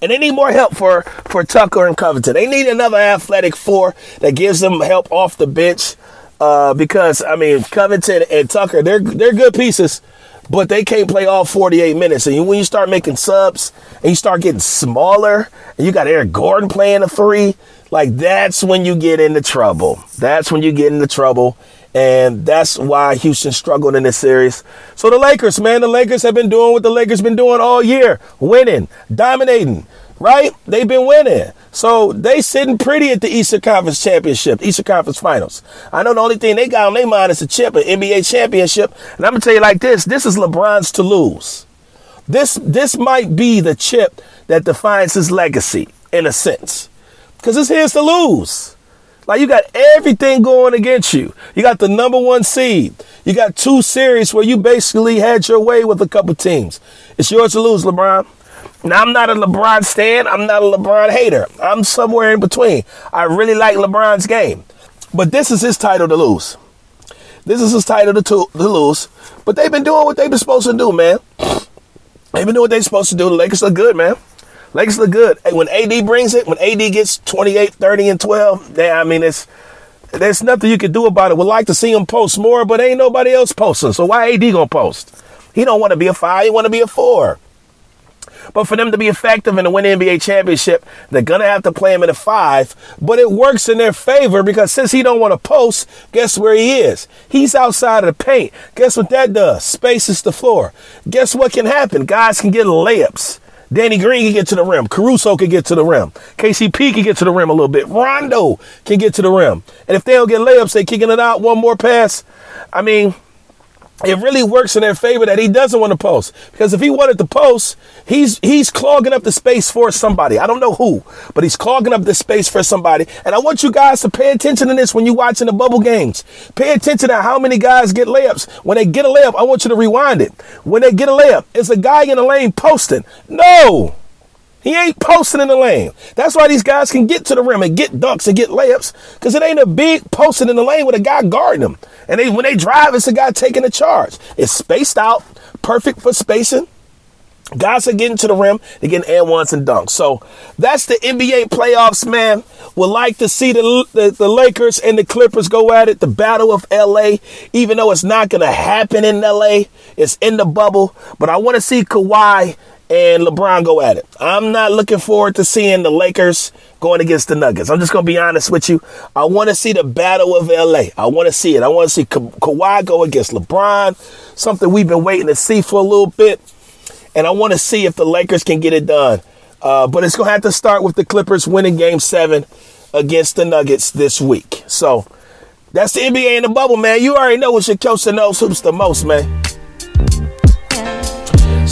and they need more help for for Tucker and Covington. They need another athletic four that gives them help off the bench. Uh, because I mean Covington and Tucker, they're they're good pieces but they can't play all 48 minutes. And when you start making subs and you start getting smaller and you got Eric Gordon playing a three, like that's when you get into trouble. That's when you get into trouble. And that's why Houston struggled in this series. So the Lakers, man, the Lakers have been doing what the Lakers been doing all year, winning, dominating, right? They've been winning. So they sitting pretty at the Eastern Conference Championship, Eastern Conference Finals. I know the only thing they got on their mind is a chip, an NBA championship. And I'm gonna tell you like this: this is LeBron's to lose. This this might be the chip that defines his legacy in a sense, because it's his to lose. Like you got everything going against you. You got the number one seed. You got two series where you basically had your way with a couple teams. It's yours to lose, LeBron. Now, I'm not a LeBron stan. I'm not a LeBron hater. I'm somewhere in between. I really like LeBron's game. But this is his title to lose. This is his title to, to, to lose. But they've been doing what they've been supposed to do, man. They've been doing what they're supposed to do. The Lakers look good, man. Lakers look good. When AD brings it, when AD gets 28, 30, and 12, they, I mean, it's there's nothing you can do about it. Would like to see him post more, but ain't nobody else posting. So why AD gonna post? He don't want to be a five. He want to be a four. But for them to be effective and to win the NBA championship, they're gonna have to play him in a five. But it works in their favor because since he don't want to post, guess where he is? He's outside of the paint. Guess what that does? Spaces the floor. Guess what can happen? Guys can get layups. Danny Green can get to the rim. Caruso can get to the rim. KCP can get to the rim a little bit. Rondo can get to the rim. And if they don't get layups, they're kicking it out one more pass. I mean, it really works in their favor that he doesn't want to post. Because if he wanted to post he's he's clogging up the space for somebody. I don't know who but he's clogging up the space for somebody. And i want you guys to pay attention to this when you're watching the bubble games. Pay attention to how many guys get layups. When they get a layup i want you to rewind it. When they get a layup it's a guy in the lane posting? No! He ain't posting in the lane. That's why these guys can get to the rim and get dunks and get layups because it ain't a big posting in the lane with a guy guarding them. And they, when they drive, it's a guy taking the charge. It's spaced out, perfect for spacing. Guys are getting to the rim, they're getting and ones and dunks. So that's the NBA playoffs, man. Would like to see the, the, the Lakers and the Clippers go at it, the battle of LA, even though it's not to happen in LA. It's in the bubble. But I want to see Kawhi and LeBron go at it. I'm not looking forward to seeing the Lakers going against the Nuggets. I'm just going to be honest with you. I want to see the battle of LA. I want to see it. I want to see Ka- Kawhi go against LeBron, something we've been waiting to see for a little bit. And I want to see if the Lakers can get it done. Uh, but it's going to have to start with the Clippers winning game seven against the Nuggets this week. So that's the NBA in the bubble, man. You already know what your coach knows who's the most, man.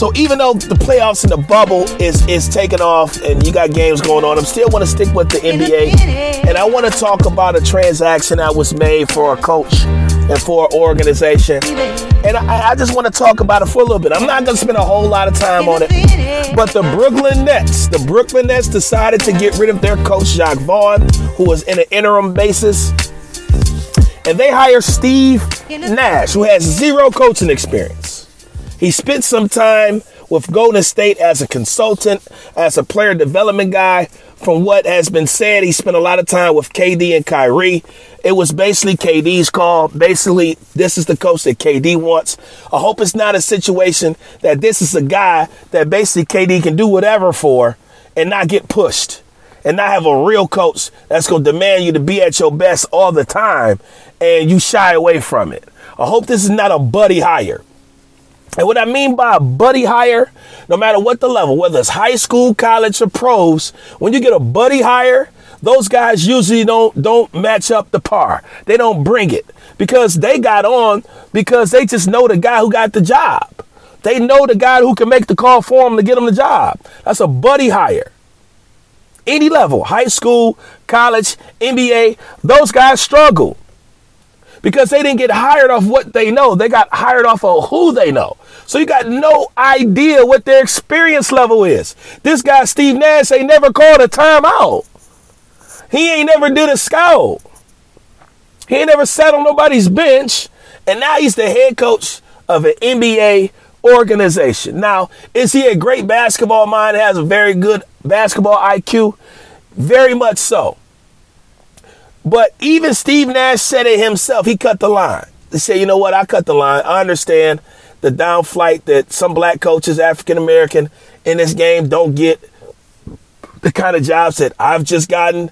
So even though the playoffs and the bubble is is taking off and you got games going on, I'm still want to stick with the NBA. And I want to talk about a transaction that was made for a coach and for an organization. And I, I just want to talk about it for a little bit. I'm not going to spend a whole lot of time on it. But the Brooklyn Nets, the Brooklyn Nets decided to get rid of their coach, Jacque Vaughn, who was in an interim basis. And they hire Steve Nash, who has zero coaching experience. He spent some time with Golden State as a consultant, as a player development guy from what has been said, he spent a lot of time with KD and Kyrie. It was basically KD's call. Basically, this is the coach that KD wants. I hope it's not a situation that this is a guy that basically KD can do whatever for and not get pushed and not have a real coach that's going to demand you to be at your best all the time and you shy away from it. I hope this is not a buddy hire. And what I mean by a buddy hire, no matter what the level, whether it's high school, college, or pros, when you get a buddy hire, those guys usually don't don't match up the par. They don't bring it because they got on because they just know the guy who got the job. They know the guy who can make the call for them to get them the job. That's a buddy hire. Any level, high school, college, NBA, those guys struggle because they didn't get hired off what they know. They got hired off of who they know. So you got no idea what their experience level is. This guy, Steve Nash, ain't never called a timeout. He ain't never did a scout. He ain't never sat on nobody's bench. And now he's the head coach of an NBA organization. Now, is he a great basketball mind? Has a very good basketball IQ? Very much so. But even Steve Nash said it himself. He cut the line. He said, you know what? I cut the line. I understand the down flight that some black coaches, African American, in this game don't get the kind of jobs that I've just gotten.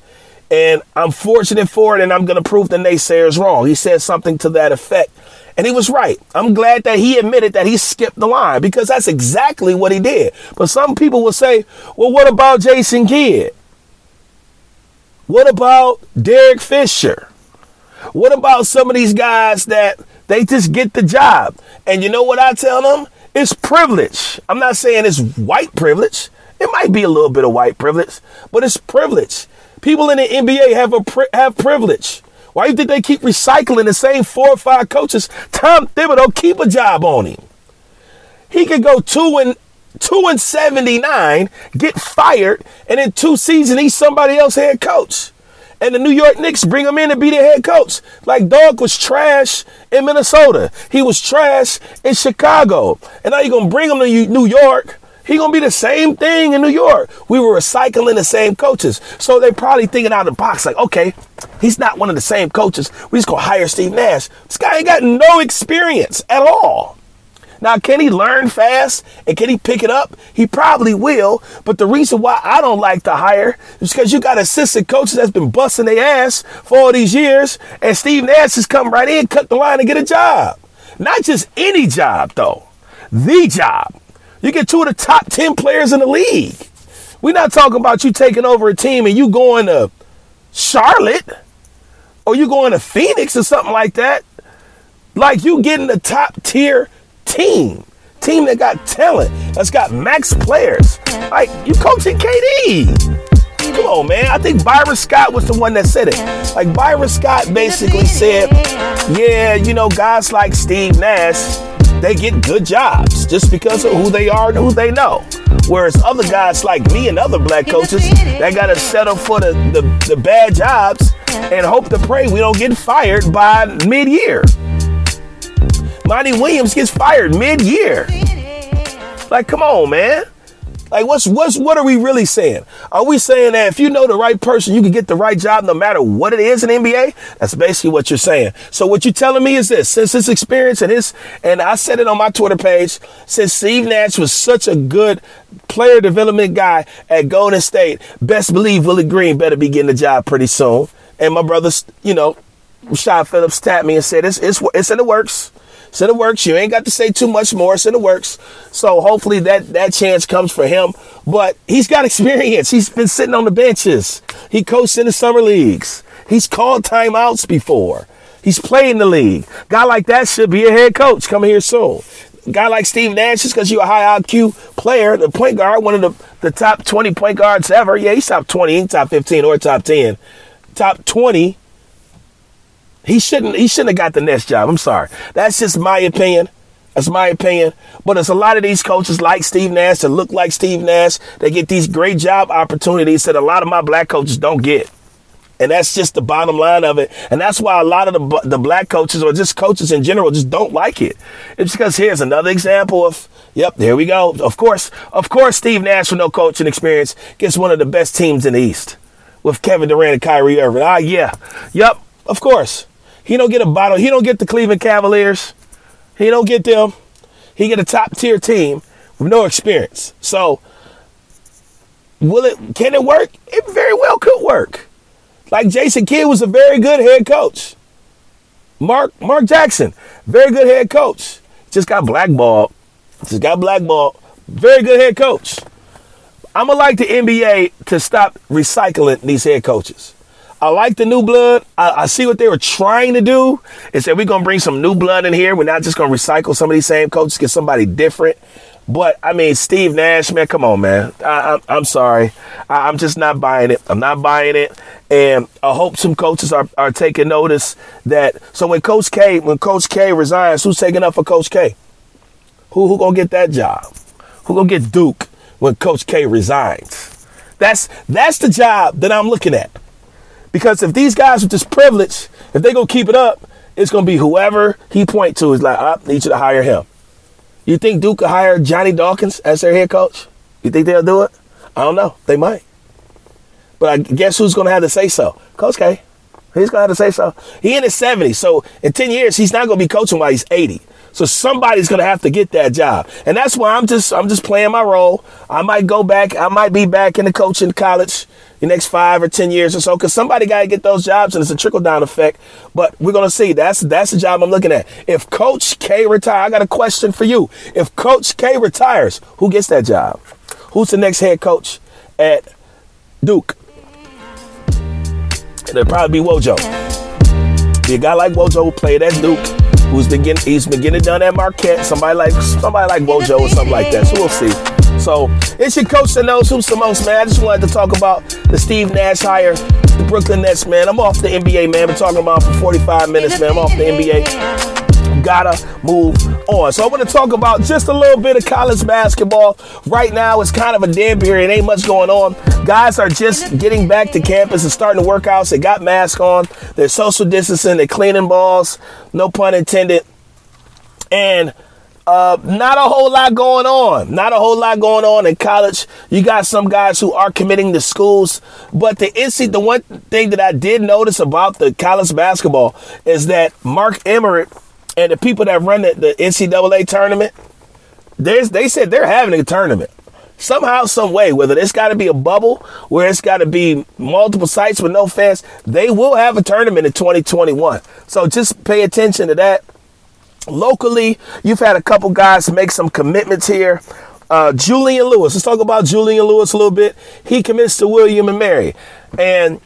And I'm fortunate for it, and I'm going to prove the naysayers wrong. He said something to that effect. And he was right. I'm glad that he admitted that he skipped the line because that's exactly what he did. But some people will say, well, what about Jason Kidd? What about Derek Fisher? What about some of these guys that they just get the job? And you know what I tell them? It's privilege. I'm not saying it's white privilege. It might be a little bit of white privilege, but it's privilege. People in the NBA have a pri- have privilege. Why do you think they keep recycling the same four or five coaches? Tom Thibodeau keep a job on him. He could go two and two and seventy nine, get fired, and in two seasons he's somebody else head coach. And the New York Knicks bring him in to be their head coach. Like Dog was trash in Minnesota. He was trash in Chicago. And now you're gonna bring him to New York he gonna be the same thing in New York. We were recycling the same coaches, so they probably thinking out of the box. Like, okay, he's not one of the same coaches. We just gonna hire Steve Nash. This guy ain't got no experience at all. Now, can he learn fast and can he pick it up? He probably will. But the reason why I don't like to hire is because you got assistant coaches that's been busting their ass for all these years, and Steve Nash has come right in, cut the line, and get a job. Not just any job, though. The job. You get two of the top 10 players in the league. We're not talking about you taking over a team and you going to Charlotte or you going to Phoenix or something like that. Like you getting the top tier team. Team that got talent, that's got max players. Like you coaching KD. Come on, man. I think Byron Scott was the one that said it. Like Byron Scott basically said, yeah, you know, guys like Steve Nash, they get good jobs just because of who they are and who they know. Whereas other guys like me and other black coaches, they got to settle for the, the, the bad jobs and hope to pray we don't get fired by mid year. Monty Williams gets fired mid year. Like, come on, man. Like, what's what's what are we really saying? Are we saying that if you know the right person, you can get the right job no matter what it is in NBA? That's basically what you're saying. So what you're telling me is this: since this experience and this, and I said it on my Twitter page, since Steve Nash was such a good player development guy at Golden State, best believe Willie Green better be getting the job pretty soon. And my brother, you know, Rashad Phillips tapped me and said it's it's it's in the works. In the works. You ain't got to say too much more. In the works. So hopefully that that chance comes for him. But he's got [laughs] experience. He's been sitting on the benches. He coached in the summer leagues. He's called timeouts before. He's played in the league. Guy like that should be a head coach coming here soon. Guy like Steve Nash, just because you're a high IQ player, the point guard, one of the, the top 20 point guards ever. Yeah, he's top 20, top 15, or top 10. Top 20 he shouldn't he shouldn't have got the next job. I'm sorry. That's just my opinion. That's my opinion. But it's a lot of these coaches like Steve Nash that look like Steve Nash. They get these great job opportunities that a lot of my black coaches don't get. And that's just the bottom line of it. And that's why a lot of the, the black coaches or just coaches in general just don't like it. It's because here's another example of Yep, there we go. Of course, of course, Steve Nash with no coaching experience gets one of the best teams in the East with Kevin Durant and Kyrie Irving. Ah, yeah, yep, of course. He don't get a bottle. He don't get the Cleveland Cavaliers. He don't get them. He get a top tier team with no experience. So, will it? Can it work? It very well could work. Like Jason Kidd was a very good head coach. Mark Mark Jackson, very good head coach. Just got blackballed. Just got blackballed. Very good head coach. I'm gonna like the NBA to stop recycling these head coaches. I like the new blood. I, I see what they were trying to do. Is that we're gonna bring some new blood in here. We're not just gonna recycle some of these same coaches, get somebody different. But I mean, Steve Nash, man, come on, man. I, am sorry. I, I'm just not buying it. I'm not buying it. And I hope some coaches are, are taking notice that. So when Coach K, when Coach K resigns, who's taking up for Coach K? Who who gonna get that job? Who gonna get Duke when Coach K resigns? That's that's the job that I'm looking at. Because if these guys are just privileged, if they gonna keep it up, it's gonna be whoever he point to is like, I need you to hire him. You think Duke could hire Johnny Dawkins as their head coach? You think they'll do it? I don't know. They might. But I guess who's going to have to say so? Coach K. He's to have to say so. He in his 70s. So in 10 years, he's not going to be coaching while he's 80. So somebody's going to have to get that job. And that's why I'm just I'm just playing my role. I might go back. I might be back in the coaching college the next five or ten years or so, because somebody got to get those jobs, and it's a trickle down effect. But we're gonna see. That's that's the job I'm looking at. If Coach K retire, I got a question for you. If Coach K retires, who gets that job? Who's the next head coach at Duke? It'll probably be Wojo. Be a guy like Wojo who played at Duke, who's been getting he's been getting it done at Marquette. Somebody like somebody like Wojo or something like that. So we'll see. So it's your coach that knows who's the most, man. I just wanted to talk about the Steve Nash hire, the Brooklyn Nets, man. I'm off the NBA, man. Been talking about for 45 minutes, man. I'm off the NBA. Gotta move on. So I want to talk about just a little bit of college basketball. Right now, it's kind of a dead period. Ain't much going on. Guys are just getting back to campus and starting to work out. They got masks on. They're social distancing. They're cleaning balls. No pun intended. And uh, not a whole lot going on. Not a whole lot going on in college. You got some guys who are committing to schools, but the NC, the one thing that I did notice about the college basketball is that Mark Emmert and the people that run the, the NCAA tournament, there's, they said they're having a tournament somehow, some way, whether it's got to be a bubble, where it's got to be multiple sites with no fans, they will have a tournament in 2021. So just pay attention to that. Locally, you've had a couple guys make some commitments here. Uh, Julian Lewis. Let's talk about Julian Lewis a little bit. He commits to William and Mary, and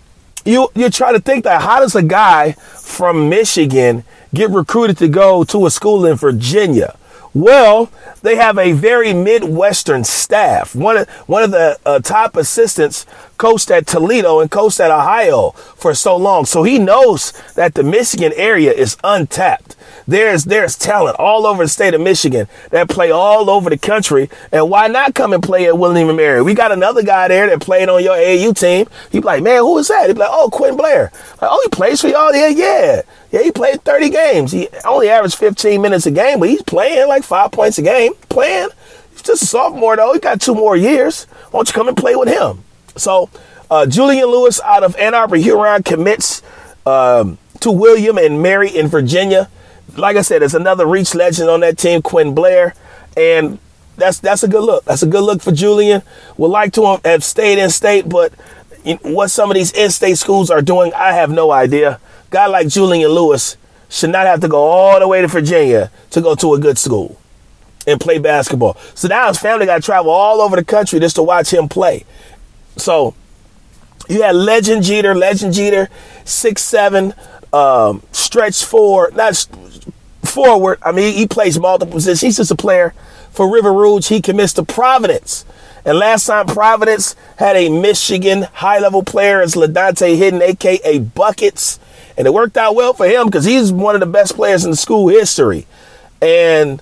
you you try to think that how does a guy from Michigan get recruited to go to a school in Virginia? Well, they have a very Midwestern staff. One of, one of the uh, top assistants coached at Toledo and coached at Ohio for so long. So he knows that the Michigan area is untapped. There's there's talent all over the state of Michigan that play all over the country. And why not come and play at William and Mary? We got another guy there that played on your AU team. He be like, man, who is that? He be like, oh, Quinn Blair. Like, oh, he plays for y'all? Yeah, yeah. Yeah, he played 30 games. He only averaged 15 minutes a game, but he's playing like five points a game. Playing. He's just a sophomore though. He got two more years. Why don't you come and play with him? So uh, Julian Lewis out of Ann Arbor, Huron commits um, to William and Mary in Virginia like I said, there's another Reach legend on that team, Quinn Blair, and that's that's a good look. That's a good look for Julian. Would like to have stayed in state, but what some of these in-state schools are doing, I have no idea. Guy like Julian Lewis should not have to go all the way to Virginia to go to a good school and play basketball. So now his family got to travel all over the country just to watch him play. So you had Legend Geeter, Legend Geeter, six seven, um, stretch four, not forward. I mean, he plays multiple positions. He's just a player for River Rouge. He commits to Providence. And last time Providence had a Michigan high level player as LaDontae Henton, aka Buckets. And it worked out well for him because he's one of the best players in the school history. And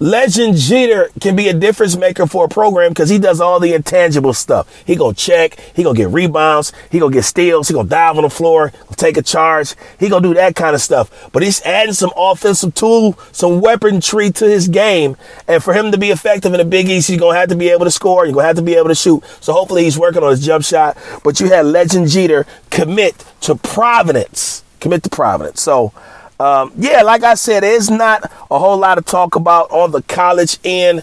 Legend Geeter can be a difference maker for a program because he does all the intangible stuff. He gonna check, he gonna get rebounds, he gonna get steals, he gonna dive on the floor, take a charge, he gonna do that kind of stuff. But he's adding some offensive tool, some weaponry to his game, and for him to be effective in the Big East, he's gonna have to be able to score. You're gonna have to be able to shoot. So hopefully he's working on his jump shot. But you had Legend Geeter commit to Providence, commit to Providence. So. Um, yeah, like I said, there's not a whole lot of talk about on the college end.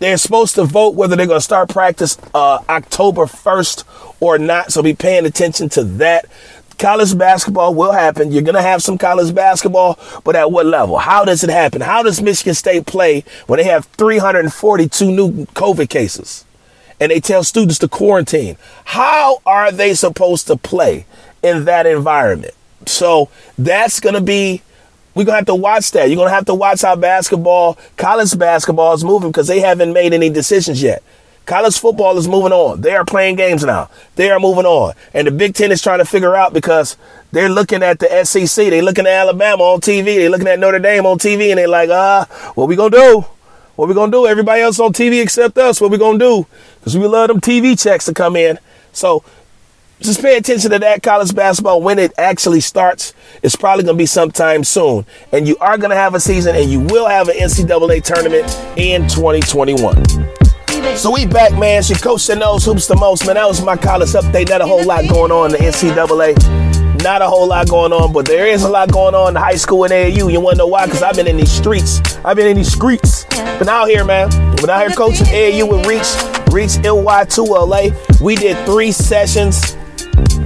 They're supposed to vote whether they're going to start practice uh, October 1st or not. So be paying attention to that. College basketball will happen. You're going to have some college basketball, but at what level? How does it happen? How does Michigan State play when they have 342 new COVID cases and they tell students to quarantine? How are they supposed to play in that environment? So that's going to be, we're going to have to watch that. You're going to have to watch how basketball, college basketball is moving because they haven't made any decisions yet. College football is moving on. They are playing games now. They are moving on. And the Big Ten is trying to figure out because they're looking at the SEC. They're looking at Alabama on TV. They're looking at Notre Dame on TV and they're like, ah, uh, what we going to do? What we going to do? Everybody else on TV except us. What we going to do? Because we love them TV checks to come in. So just pay attention to that college basketball when it actually starts. It's probably going to be sometime soon. And you are going to have a season and you will have an NCAA tournament in 2021. So we back, man. It's your coach that knows hoops the most, man. That was my college update. Not a whole lot going on in the NCAA. Not a whole lot going on, but there is a lot going on in high school and AAU. You want to know why? Because I've been in these streets. I've been in these streets. Been out here, man. Been out here coaching AAU with Reach, Reach NY2LA. We did three sessions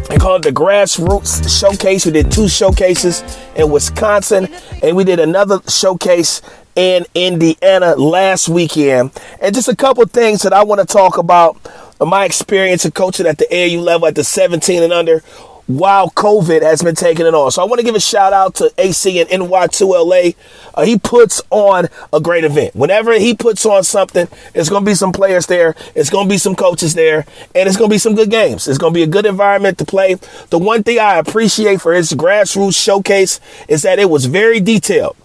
they called the Grassroots Showcase. We did two showcases in Wisconsin, and we did another showcase in Indiana last weekend. And just a couple things that I want to talk about my experience of coaching at the AU level at the 17 and under while COVID has been taking it on. So I want to give a shout out to AC and NY2LA. Uh, he puts on a great event. Whenever he puts on something, it's going to be some players there, it's going to be some coaches there, and it's going to be some good games. It's going to be a good environment to play. The one thing I appreciate for his grassroots showcase is that it was very detailed.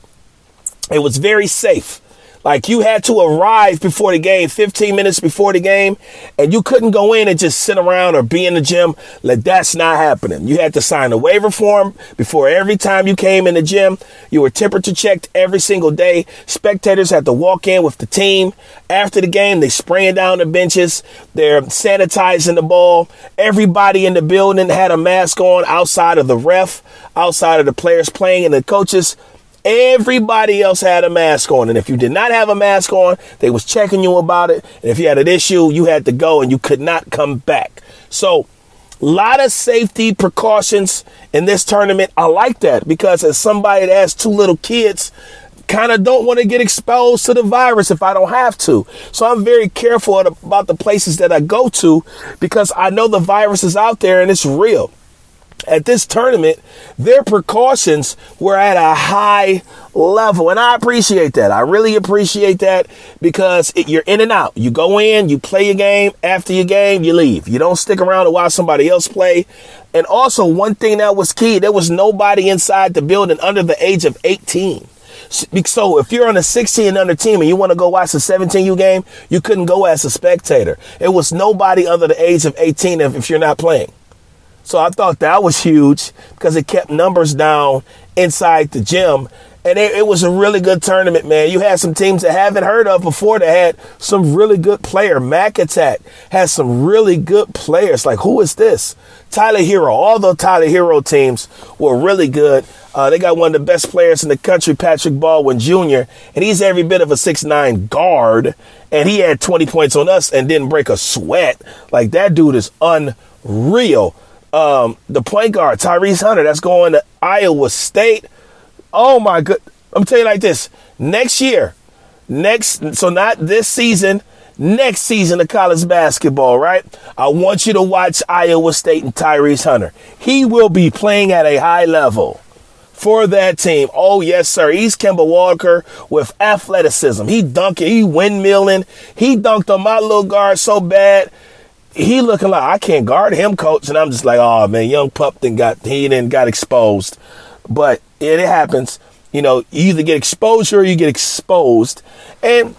It was very safe. Like you had to arrive before the game, 15 minutes before the game, and you couldn't go in and just sit around or be in the gym. Like that's not happening. You had to sign a waiver form before every time you came in the gym. You were temperature checked every single day. Spectators had to walk in with the team. After the game, they spraying down the benches. They're sanitizing the ball. Everybody in the building had a mask on outside of the ref, outside of the players playing and the coaches Everybody else had a mask on, and if you did not have a mask on, they was checking you about it. And if you had an issue, you had to go, and you could not come back. So, a lot of safety precautions in this tournament. I like that because as somebody that has two little kids, kind of don't want to get exposed to the virus if I don't have to. So I'm very careful about the places that I go to because I know the virus is out there and it's real at this tournament, their precautions were at a high level. And I appreciate that. I really appreciate that because it, you're in and out. You go in, you play your game. After your game, you leave. You don't stick around to watch somebody else play. And also, one thing that was key there was nobody inside the building under the age of 18. So if you're on a 16 and under team and you want to go watch a 17U game, you couldn't go as a spectator. It was nobody under the age of 18 if, if you're not playing. So I thought that was huge because it kept numbers down inside the gym. And it, it, was a really good tournament, man. You had some teams that haven't heard of before that had some really good player. Mac Attack has some really good players. Like, who is this? Tyler Herro. All the Tyler Herro teams were really good. Uh, they got one of the best players in the country, Patrick Baldwin Jr., and he's every bit of a six nine guard. And he had 20 points on us and didn't break a sweat. Like, that dude is unreal um, the point guard, Tyrese Hunter, that's going to Iowa State. Oh my good. I'm tell you like this. Next year, next so not this season, next season of college basketball, right? I want you to watch Iowa State and Tyrese Hunter. He will be playing at a high level for that team. Oh, yes, sir. He's Kemba Walker with athleticism. He dunking, he windmilling. He dunked on my little guard so bad he looking like I can't guard him, coach. And I'm just like, oh man, young pup then got he then got exposed. But it, happens. You know, you either get exposure or you get exposed. And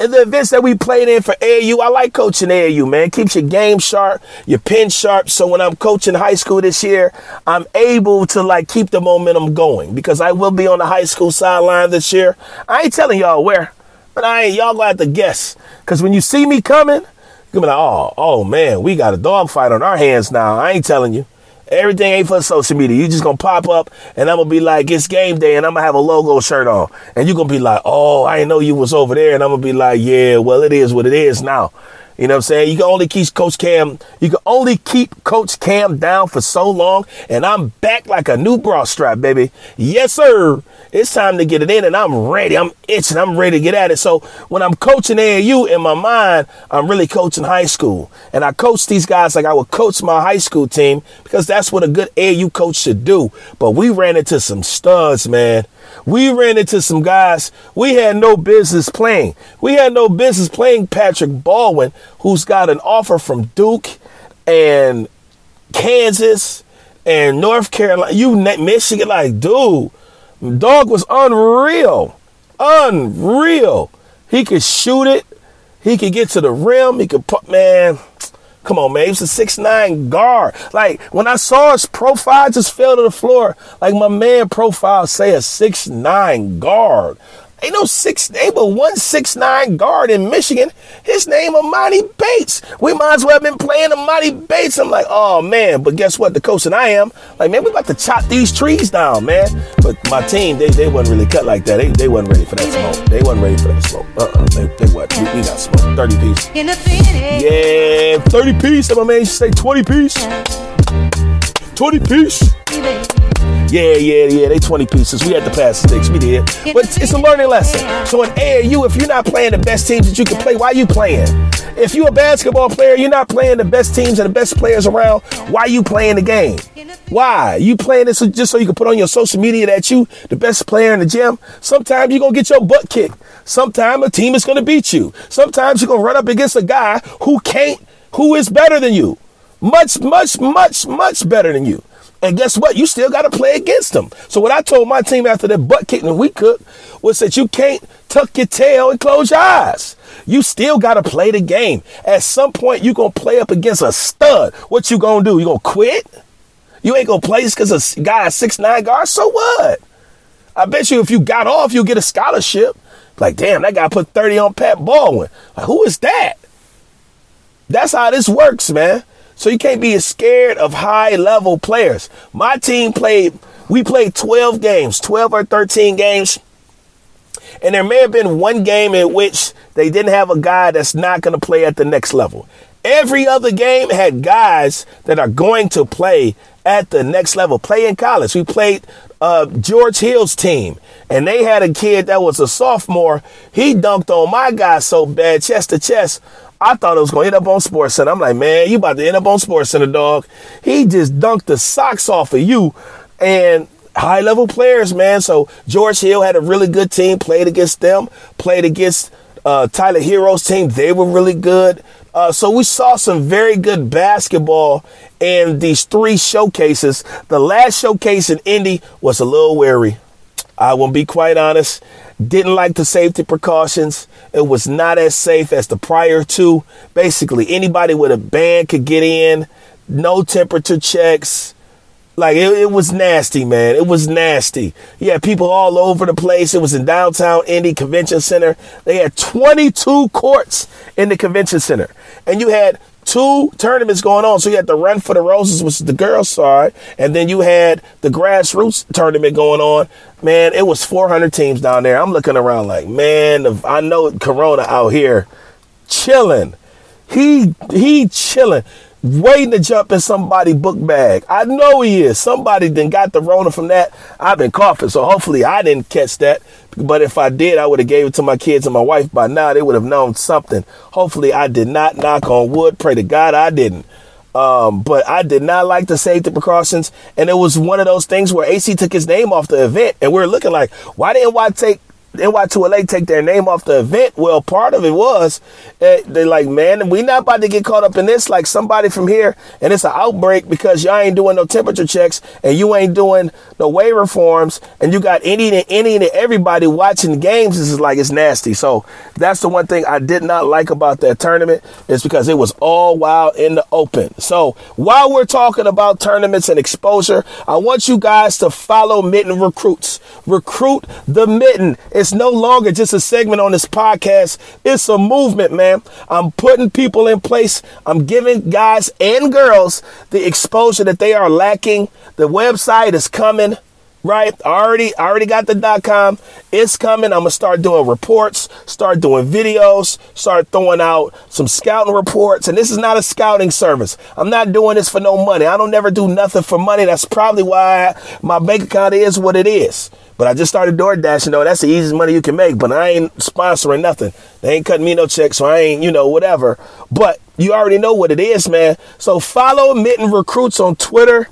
in the events that we played in for AAU, I like coaching AAU, man. Keeps your game sharp, your pen sharp. So when I'm coaching high school this year, I'm able to like keep the momentum going because I will be on the high school sideline this year. I ain't telling y'all where, but I ain't y'all gonna have to guess. Cause when you see me coming, you're gonna be like, oh, oh man, we got a dog fight on our hands now. I ain't telling you. Everything ain't for social media. You just gonna pop up and I'm gonna be like, it's game day and I'm gonna have a logo shirt on. And you gonna be like, oh, I didn't know you was over there. And I'm gonna be like, yeah, well, it is what it is now. You know what I'm saying? You can only keep Coach Cam, you can only keep Coach Cam down for so long. And I'm back like a new bra strap, baby. Yes, sir. It's time to get it in and I'm ready. I'm itching. I'm ready to get at it. So when I'm coaching AAU in my mind, I'm really coaching high school. And I coach these guys like I would coach my high school team because that's what a good AAU coach should do. But we ran into some studs, man. We ran into some guys we had no business playing. We had no business playing Patrick Baldwin, who's got an offer from Duke and Kansas and North Carolina, you Michigan, like, dude, dog was unreal. Unreal. He could shoot it. He could get to the rim. He could put, man. Come on, man. Was a six nine guard. Like when I saw his profile, I just fell to the floor. Like my man profile say a six nine guard. Ain't no six, ain't but one six nine guard in Michigan. His name Emoni Bates. We might as well have been playing Emoni Bates. I'm like, oh man, but guess what? The coach and I am like, man, we about to chop these trees down, man. But my team, they, they wasn't really cut like that. They, they wasn't ready for that smoke. They wasn't ready for that smoke. Uh-uh, they, they wasn't. We, we got smoke. 30 piece. Yeah, 30 piece. And my man should say 20 piece. 20 piece. Yeah, yeah, yeah. They 20 pieces. We had to pass the sticks. We did. But it's, it's a learning lesson. So in AAU, if you're not playing the best teams that you can play, why are you playing? If you're a basketball player, you're not playing the best teams and the best players around, why are you playing the game? Why? You playing this just so you can put on your social media that you the best player in the gym? Sometimes you're gonna get your butt kicked. Sometimes a team is gonna beat you. Sometimes you're gonna run up against a guy who can't, who is better than you. Much, much, much, much better than you. And guess what? You still got to play against them. So what I told my team after that butt kicking we cooked was that you can't tuck your tail and close your eyes. You still got to play the game. At some point, you're going to play up against a stud. What you going to do? You going to quit? You ain't going to play because a guy six nine guard. So what? I bet you if you got off, you'll get a scholarship. Like, damn, that guy put 30 on Pat Baldwin. Like, who is that? That's how this works, man. So you can't be scared of high level players. My team played, we played 12 games, 12 or 13 games. And there may have been one game in which they didn't have a guy that's not going to play at the next level. Every other game had guys that are going to play at the next level, play in college. We played uh, George Hill's team, and they had a kid that was a sophomore. He dunked on my guy so bad, chest to chest. I thought it was going to end up on Sports Center. I'm like, man, you about to end up on Sports Center, dog. He just dunked the socks off of you. And high level players, man. So George Hill had a really good team, played against them, played against uh, Tyler Herro's team. They were really good. Uh, so we saw some very good basketball in these three showcases. The last showcase in Indy was a little weary. I will be quite honest. Didn't like the safety precautions. It was not as safe as the prior two. Basically, anybody with a band could get in. No temperature checks. Like it, it, was nasty, man. It was nasty. You had people all over the place. It was in downtown Indy Convention Center. They had 22 courts in the convention center. And you had two tournaments going on. So you had the Run for the Roses, which is the girls' side, and then you had the grassroots tournament going on. Man, it was 400 teams down there. I'm looking around like, man, I know Corona out here chilling. He he chilling waiting to jump in somebody book bag. I know he is. Somebody then got the Rona from that. I've been coughing, so hopefully I didn't catch that. But if I did, I would have gave it to my kids and my wife by now. They would have known something. Hopefully I did not knock on wood. Pray to God I didn't. Um, but I did not like to save the precautions. And it was one of those things where AC took his name off the event and we are looking like, why didn't why take NY2LA take their name off the event. Well, part of it was uh, they're like, man, we not about to get caught up in this. Like somebody from here, and it's an outbreak because y'all ain't doing no temperature checks and you ain't doing no waiver forms, and you got any and any and everybody watching games. This is like it's nasty. So that's the one thing I did not like about that tournament is because it was all wild in the open. So while we're talking about tournaments and exposure, I want you guys to follow Mitten Recruits. Recruit the Mitten. It's no longer just a segment on this podcast. It's a movement, man. I'm putting people in place. I'm giving guys and girls the exposure that they are lacking. The website is coming right? I already, I already got the dot com. It's coming. I'm gonna start doing reports, start doing videos, start throwing out some scouting reports. And this is not a scouting service. I'm not doing this for no money. I don't never do nothing for money. That's probably why my bank account is what it is. But I just started DoorDash, you know, that's the easiest money you can make. But I ain't sponsoring nothing. They ain't cutting me no checks, so I ain't, you know, whatever. But you already know what it is, man. So follow Mitten Recruits on Twitter.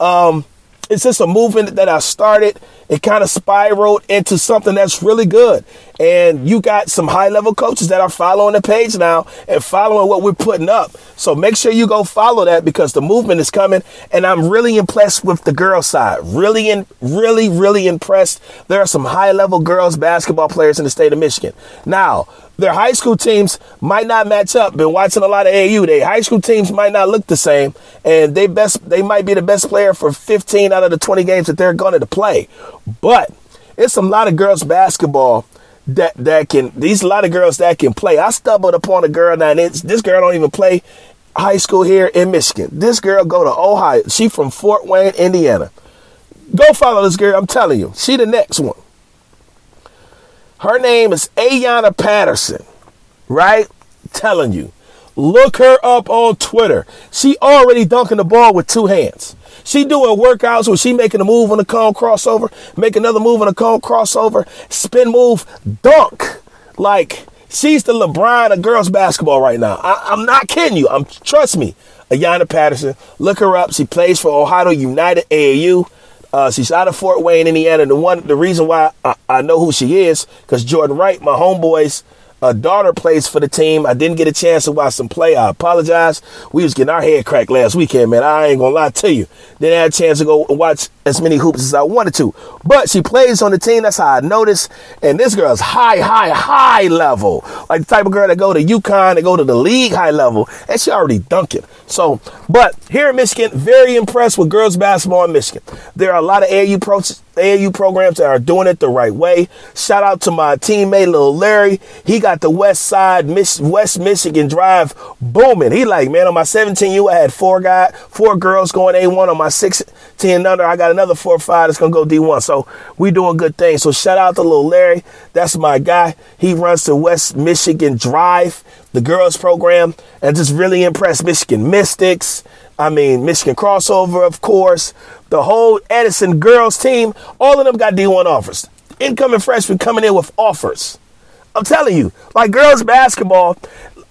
Um, it's just a movement that I started. It kind of spiraled into something that's really good. And you got some high level coaches that are following the page now and following what we're putting up. So make sure you go follow that because the movement is coming. And I'm really impressed with the girl side. Really, in, really, really impressed. There are some high level girls basketball players in the state of Michigan. Now, their high school teams might not match up. Been watching a lot of AU. Their high school teams might not look the same, and they best they might be the best player for 15 out of the 20 games that they're going to play. But it's a lot of girls basketball that that can. These a lot of girls that can play. I stumbled upon a girl now. It's, this girl don't even play high school here in Michigan. This girl go to Ohio. She from Fort Wayne, Indiana. Go follow this girl. I'm telling you, she the next one. Her name is Ayanna Patterson, right? telling you. Look her up on Twitter. She already dunking the ball with two hands. She doing workouts where she making a move on the cone crossover, make another move on the cone crossover, spin move, dunk. Like she's the LeBron of girls basketball right now. I, am not kidding you. I'm trust me. Ayanna Patterson. Look her up. She plays for Ohio United AAU. Uh, she's out of Fort Wayne, Indiana. The one, the reason why I, I know who she is, because Jordan Wright, my homeboy's uh, daughter, plays for the team. I didn't get a chance to watch some play. I apologize. We was getting our head cracked last weekend, man. I ain't gonna lie to you. Didn't have a chance to go watch as many hoops as I wanted to. But she plays on the team. That's how I noticed. And this girl's high, high, high level. Like the type of girl that go to UConn, that go to the league high level. And she already dunking. So, but here in Michigan, very impressed with girls basketball in Michigan. There are a lot of AAU pro- AAU programs that are doing it the right way. Shout out to my teammate, little Larry. He got the West Side, West Michigan Drive booming. He like, man, on my 17U, I had four guy, four girls going A1. On my 16 under, I got another four or five that's gonna go D1. So we doing good things. So shout out to little Larry. That's my guy. He runs the West Michigan Drive, the girls program, and just really impressed Michigan Mystics. I mean, Michigan crossover, of course. The whole Edison girls team, all of them got D1 offers. Incoming freshmen coming in with offers. I'm telling you, like girls basketball,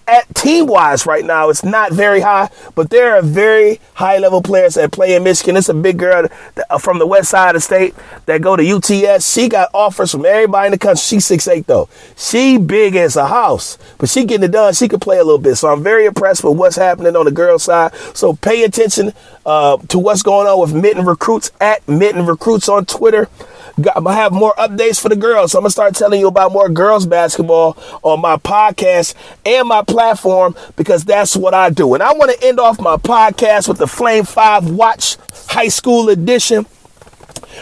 at team wise right now, it's not very high, but there are very high level players that play in Michigan. It's a big girl uh, from the west side of the state that go to UTS. She got offers from everybody in the country. She's six eight though. She big as a house, but she getting it done. She can play a little bit. So I'm very impressed with what's happening on the girls side. So pay attention uh, to what's going on with Mitten Recruits at Mitten Recruits on Twitter. I'm gonna have more updates for the girls. So I'm gonna start telling you about more girls basketball on my podcast and my platform because that's what I do. And I want to end off my podcast with the Flame 5 Watch High School Edition.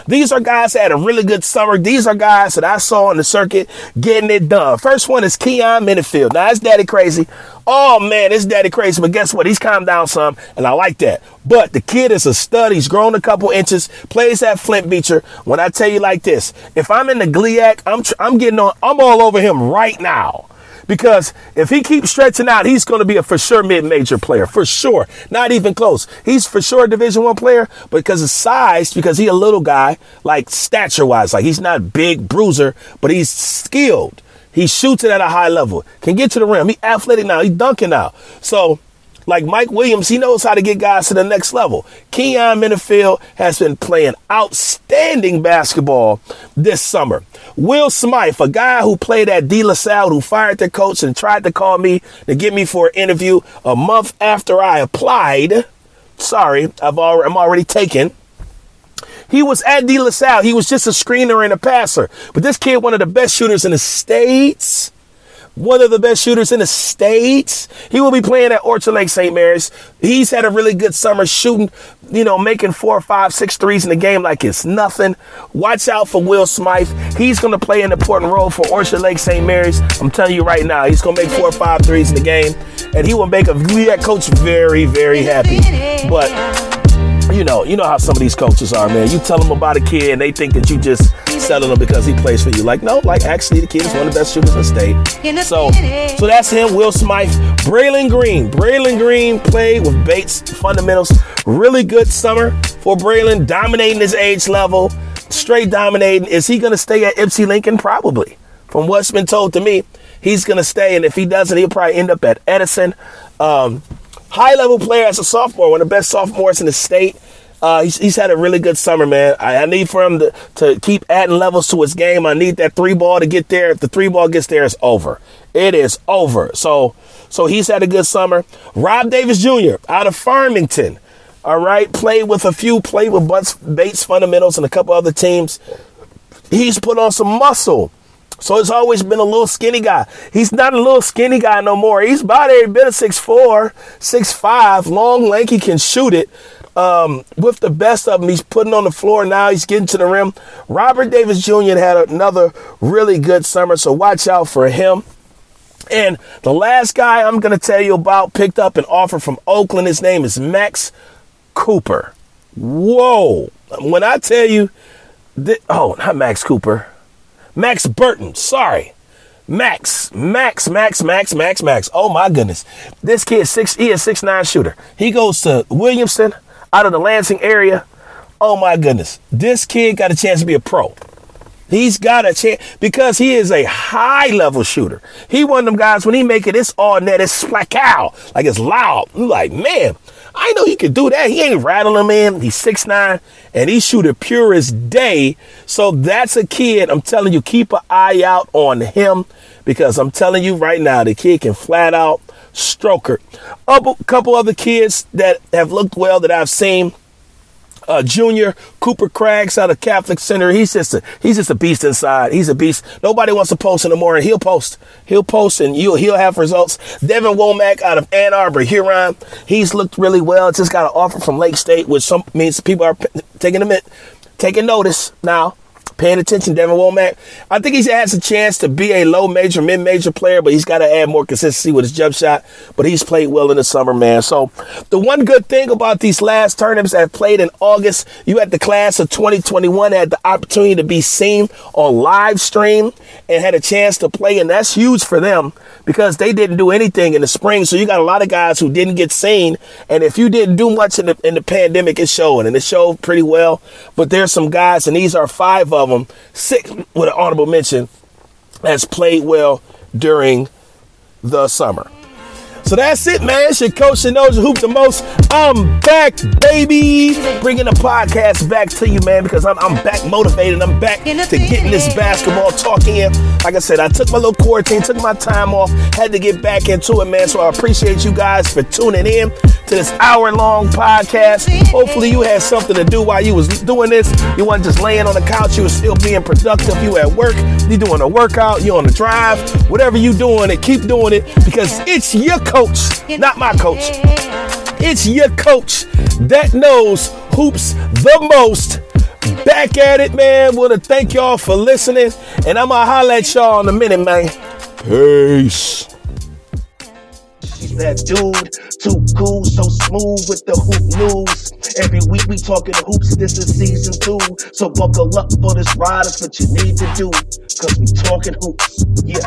These are guys that had a really good summer. These are guys that I saw on the circuit getting it done. First one is Keon Minifield. Now, it's daddy crazy. Oh, man, it's daddy crazy. But guess what? He's calmed down some, and I like that. But the kid is a stud. He's grown a couple inches, plays at Flint Beecher. When I tell you like this, if I'm in the GLIAC, I'm, tr- I'm getting on, I'm all over him right now. Because if he keeps stretching out, he's going to be a for sure mid-major player, for sure. Not even close. He's for sure a Division One player, but because of size, because he a little guy, like stature-wise, like he's not big bruiser, but he's skilled. He shoots it at a high level, can get to the rim. He athletic now. He's dunking now. So Like Mike Williams, he knows how to get guys to the next level. Keon Minifield has been playing outstanding basketball this summer. Will Smythe, a guy who played at De La Salle, who fired their coach and tried to call me to get me for an interview a month after I applied. Sorry, I've already, I'm already taken. He was at De La Salle. He was just a screener and a passer. But this kid, one of the best shooters in the States one of the best shooters in the states. He will be playing at Orchard Lake St. Mary's. He's had a really good summer shooting, you know, making four, five, six threes in the game like it's nothing. Watch out for Will Smythe. He's going to play an important role for Orchard Lake St. Mary's. I'm telling you right now, he's going to make four five threes in the game, and he will make a that coach very, very happy. But you know, you know how some of these coaches are, man. You tell them about a kid and they think that you just selling him because he plays for you. Like, no, like actually the kid is one of the best shooters in the state. So, so that's him, Will Smythe. Braylon Green. Braylon Green played with Bates fundamentals. Really good summer for Braylon, dominating his age level, straight dominating. Is he going to stay at Ypsi Lincoln? Probably. From what's been told to me, he's going to stay. And if he doesn't, he'll probably end up at Edison. Um, high level player as a sophomore, one of the best sophomores in the state. Uh, he's, he's, had a really good summer, man. I, I, need for him to, to keep adding levels to his game. I need that three ball to get there. If the three ball gets there, it's over. It is over. So, so he's had a good summer. Rob Davis Jr. out of Farmington. All right, played with a few, played with Bunts, Bates Fundamentals and a couple other teams. He's put on some muscle. So it's always been a little skinny guy. He's not a little skinny guy no more. He's about every bit of 6'4, 6'5, long, lanky, can shoot it. Um, with the best of them, he's putting on the floor now. He's getting to the rim. Robert Davis Jr. had another really good summer, so watch out for him. And the last guy I'm going to tell you about picked up an offer from Oakland. His name is Max Cooper. Whoa. When I tell you, oh, not Max Cooper. Max Burton, sorry. Max, Max, Max, Max, Max, Max. Oh my goodness. This kid six he is six nine shooter. He goes to Williamston out of the Lansing area. Oh my goodness. This kid got a chance to be a pro. He's got a chance because he is a high level shooter. He one of them guys when he make it, it's all net, it's splacow, like it's loud. Like, man, I know he can do that. He ain't rattling man. He's six nine and he shoot it pure as day. So that's a kid. I'm telling you, keep an eye out on him because I'm telling you right now, the kid can flat out stroker. A couple other kids that have looked well that I've seen uh, Junior Cooper Craggs out of Catholic Central. He's just a he's just a beast inside. He's a beast. Nobody wants to post anymore, and he'll post. He'll post, and you'll he'll have results. Devin Womack out of Ann Arbor, Huron. He's looked really well. Just got an offer from Lake State, which some means people are taking a taking notice now paying attention, Devin Womack. I think he has a chance to be a low major, mid major player, but he's got to add more consistency with his jump shot. But he's played well in the summer, man. So the one good thing about these last tournaments that played in August, you had the class of 2021 had the opportunity to be seen on live stream and had a chance to play, and that's huge for them because they didn't do anything in the spring. So you got a lot of guys who didn't get seen, and if you didn't do much in the in the pandemic, it showed, and it showed pretty well. But there's some guys, and these are five of them, six with an honorable mention, has played well during the summer. So that's it, man. It's your coach that knows hoop the most. I'm back, baby. Bringing the podcast back to you, man, because I'm, I'm back motivated. I'm back to getting this basketball talking in. Like I said, I took my little quarantine, took my time off, had to get back into it, man. So I appreciate you guys for tuning in to this hour long podcast. Hopefully, you had something to do while you was doing this. You weren't just laying on the couch. You were still being productive. You at work. You doing a workout. You on the drive. Whatever you doing it, keep doing it because it's your coach, not my coach. It's your coach that knows hoops the most. Back at it, man. Want to thank y'all for listening, and I'm gonna holler at y'all in a minute, man. Peace. That dude, too cool, so smooth with the hoop news. Every week we talking hoops, this is season two. So buckle up for this ride, it's what you need to do. Cause we talking hoops, yeah.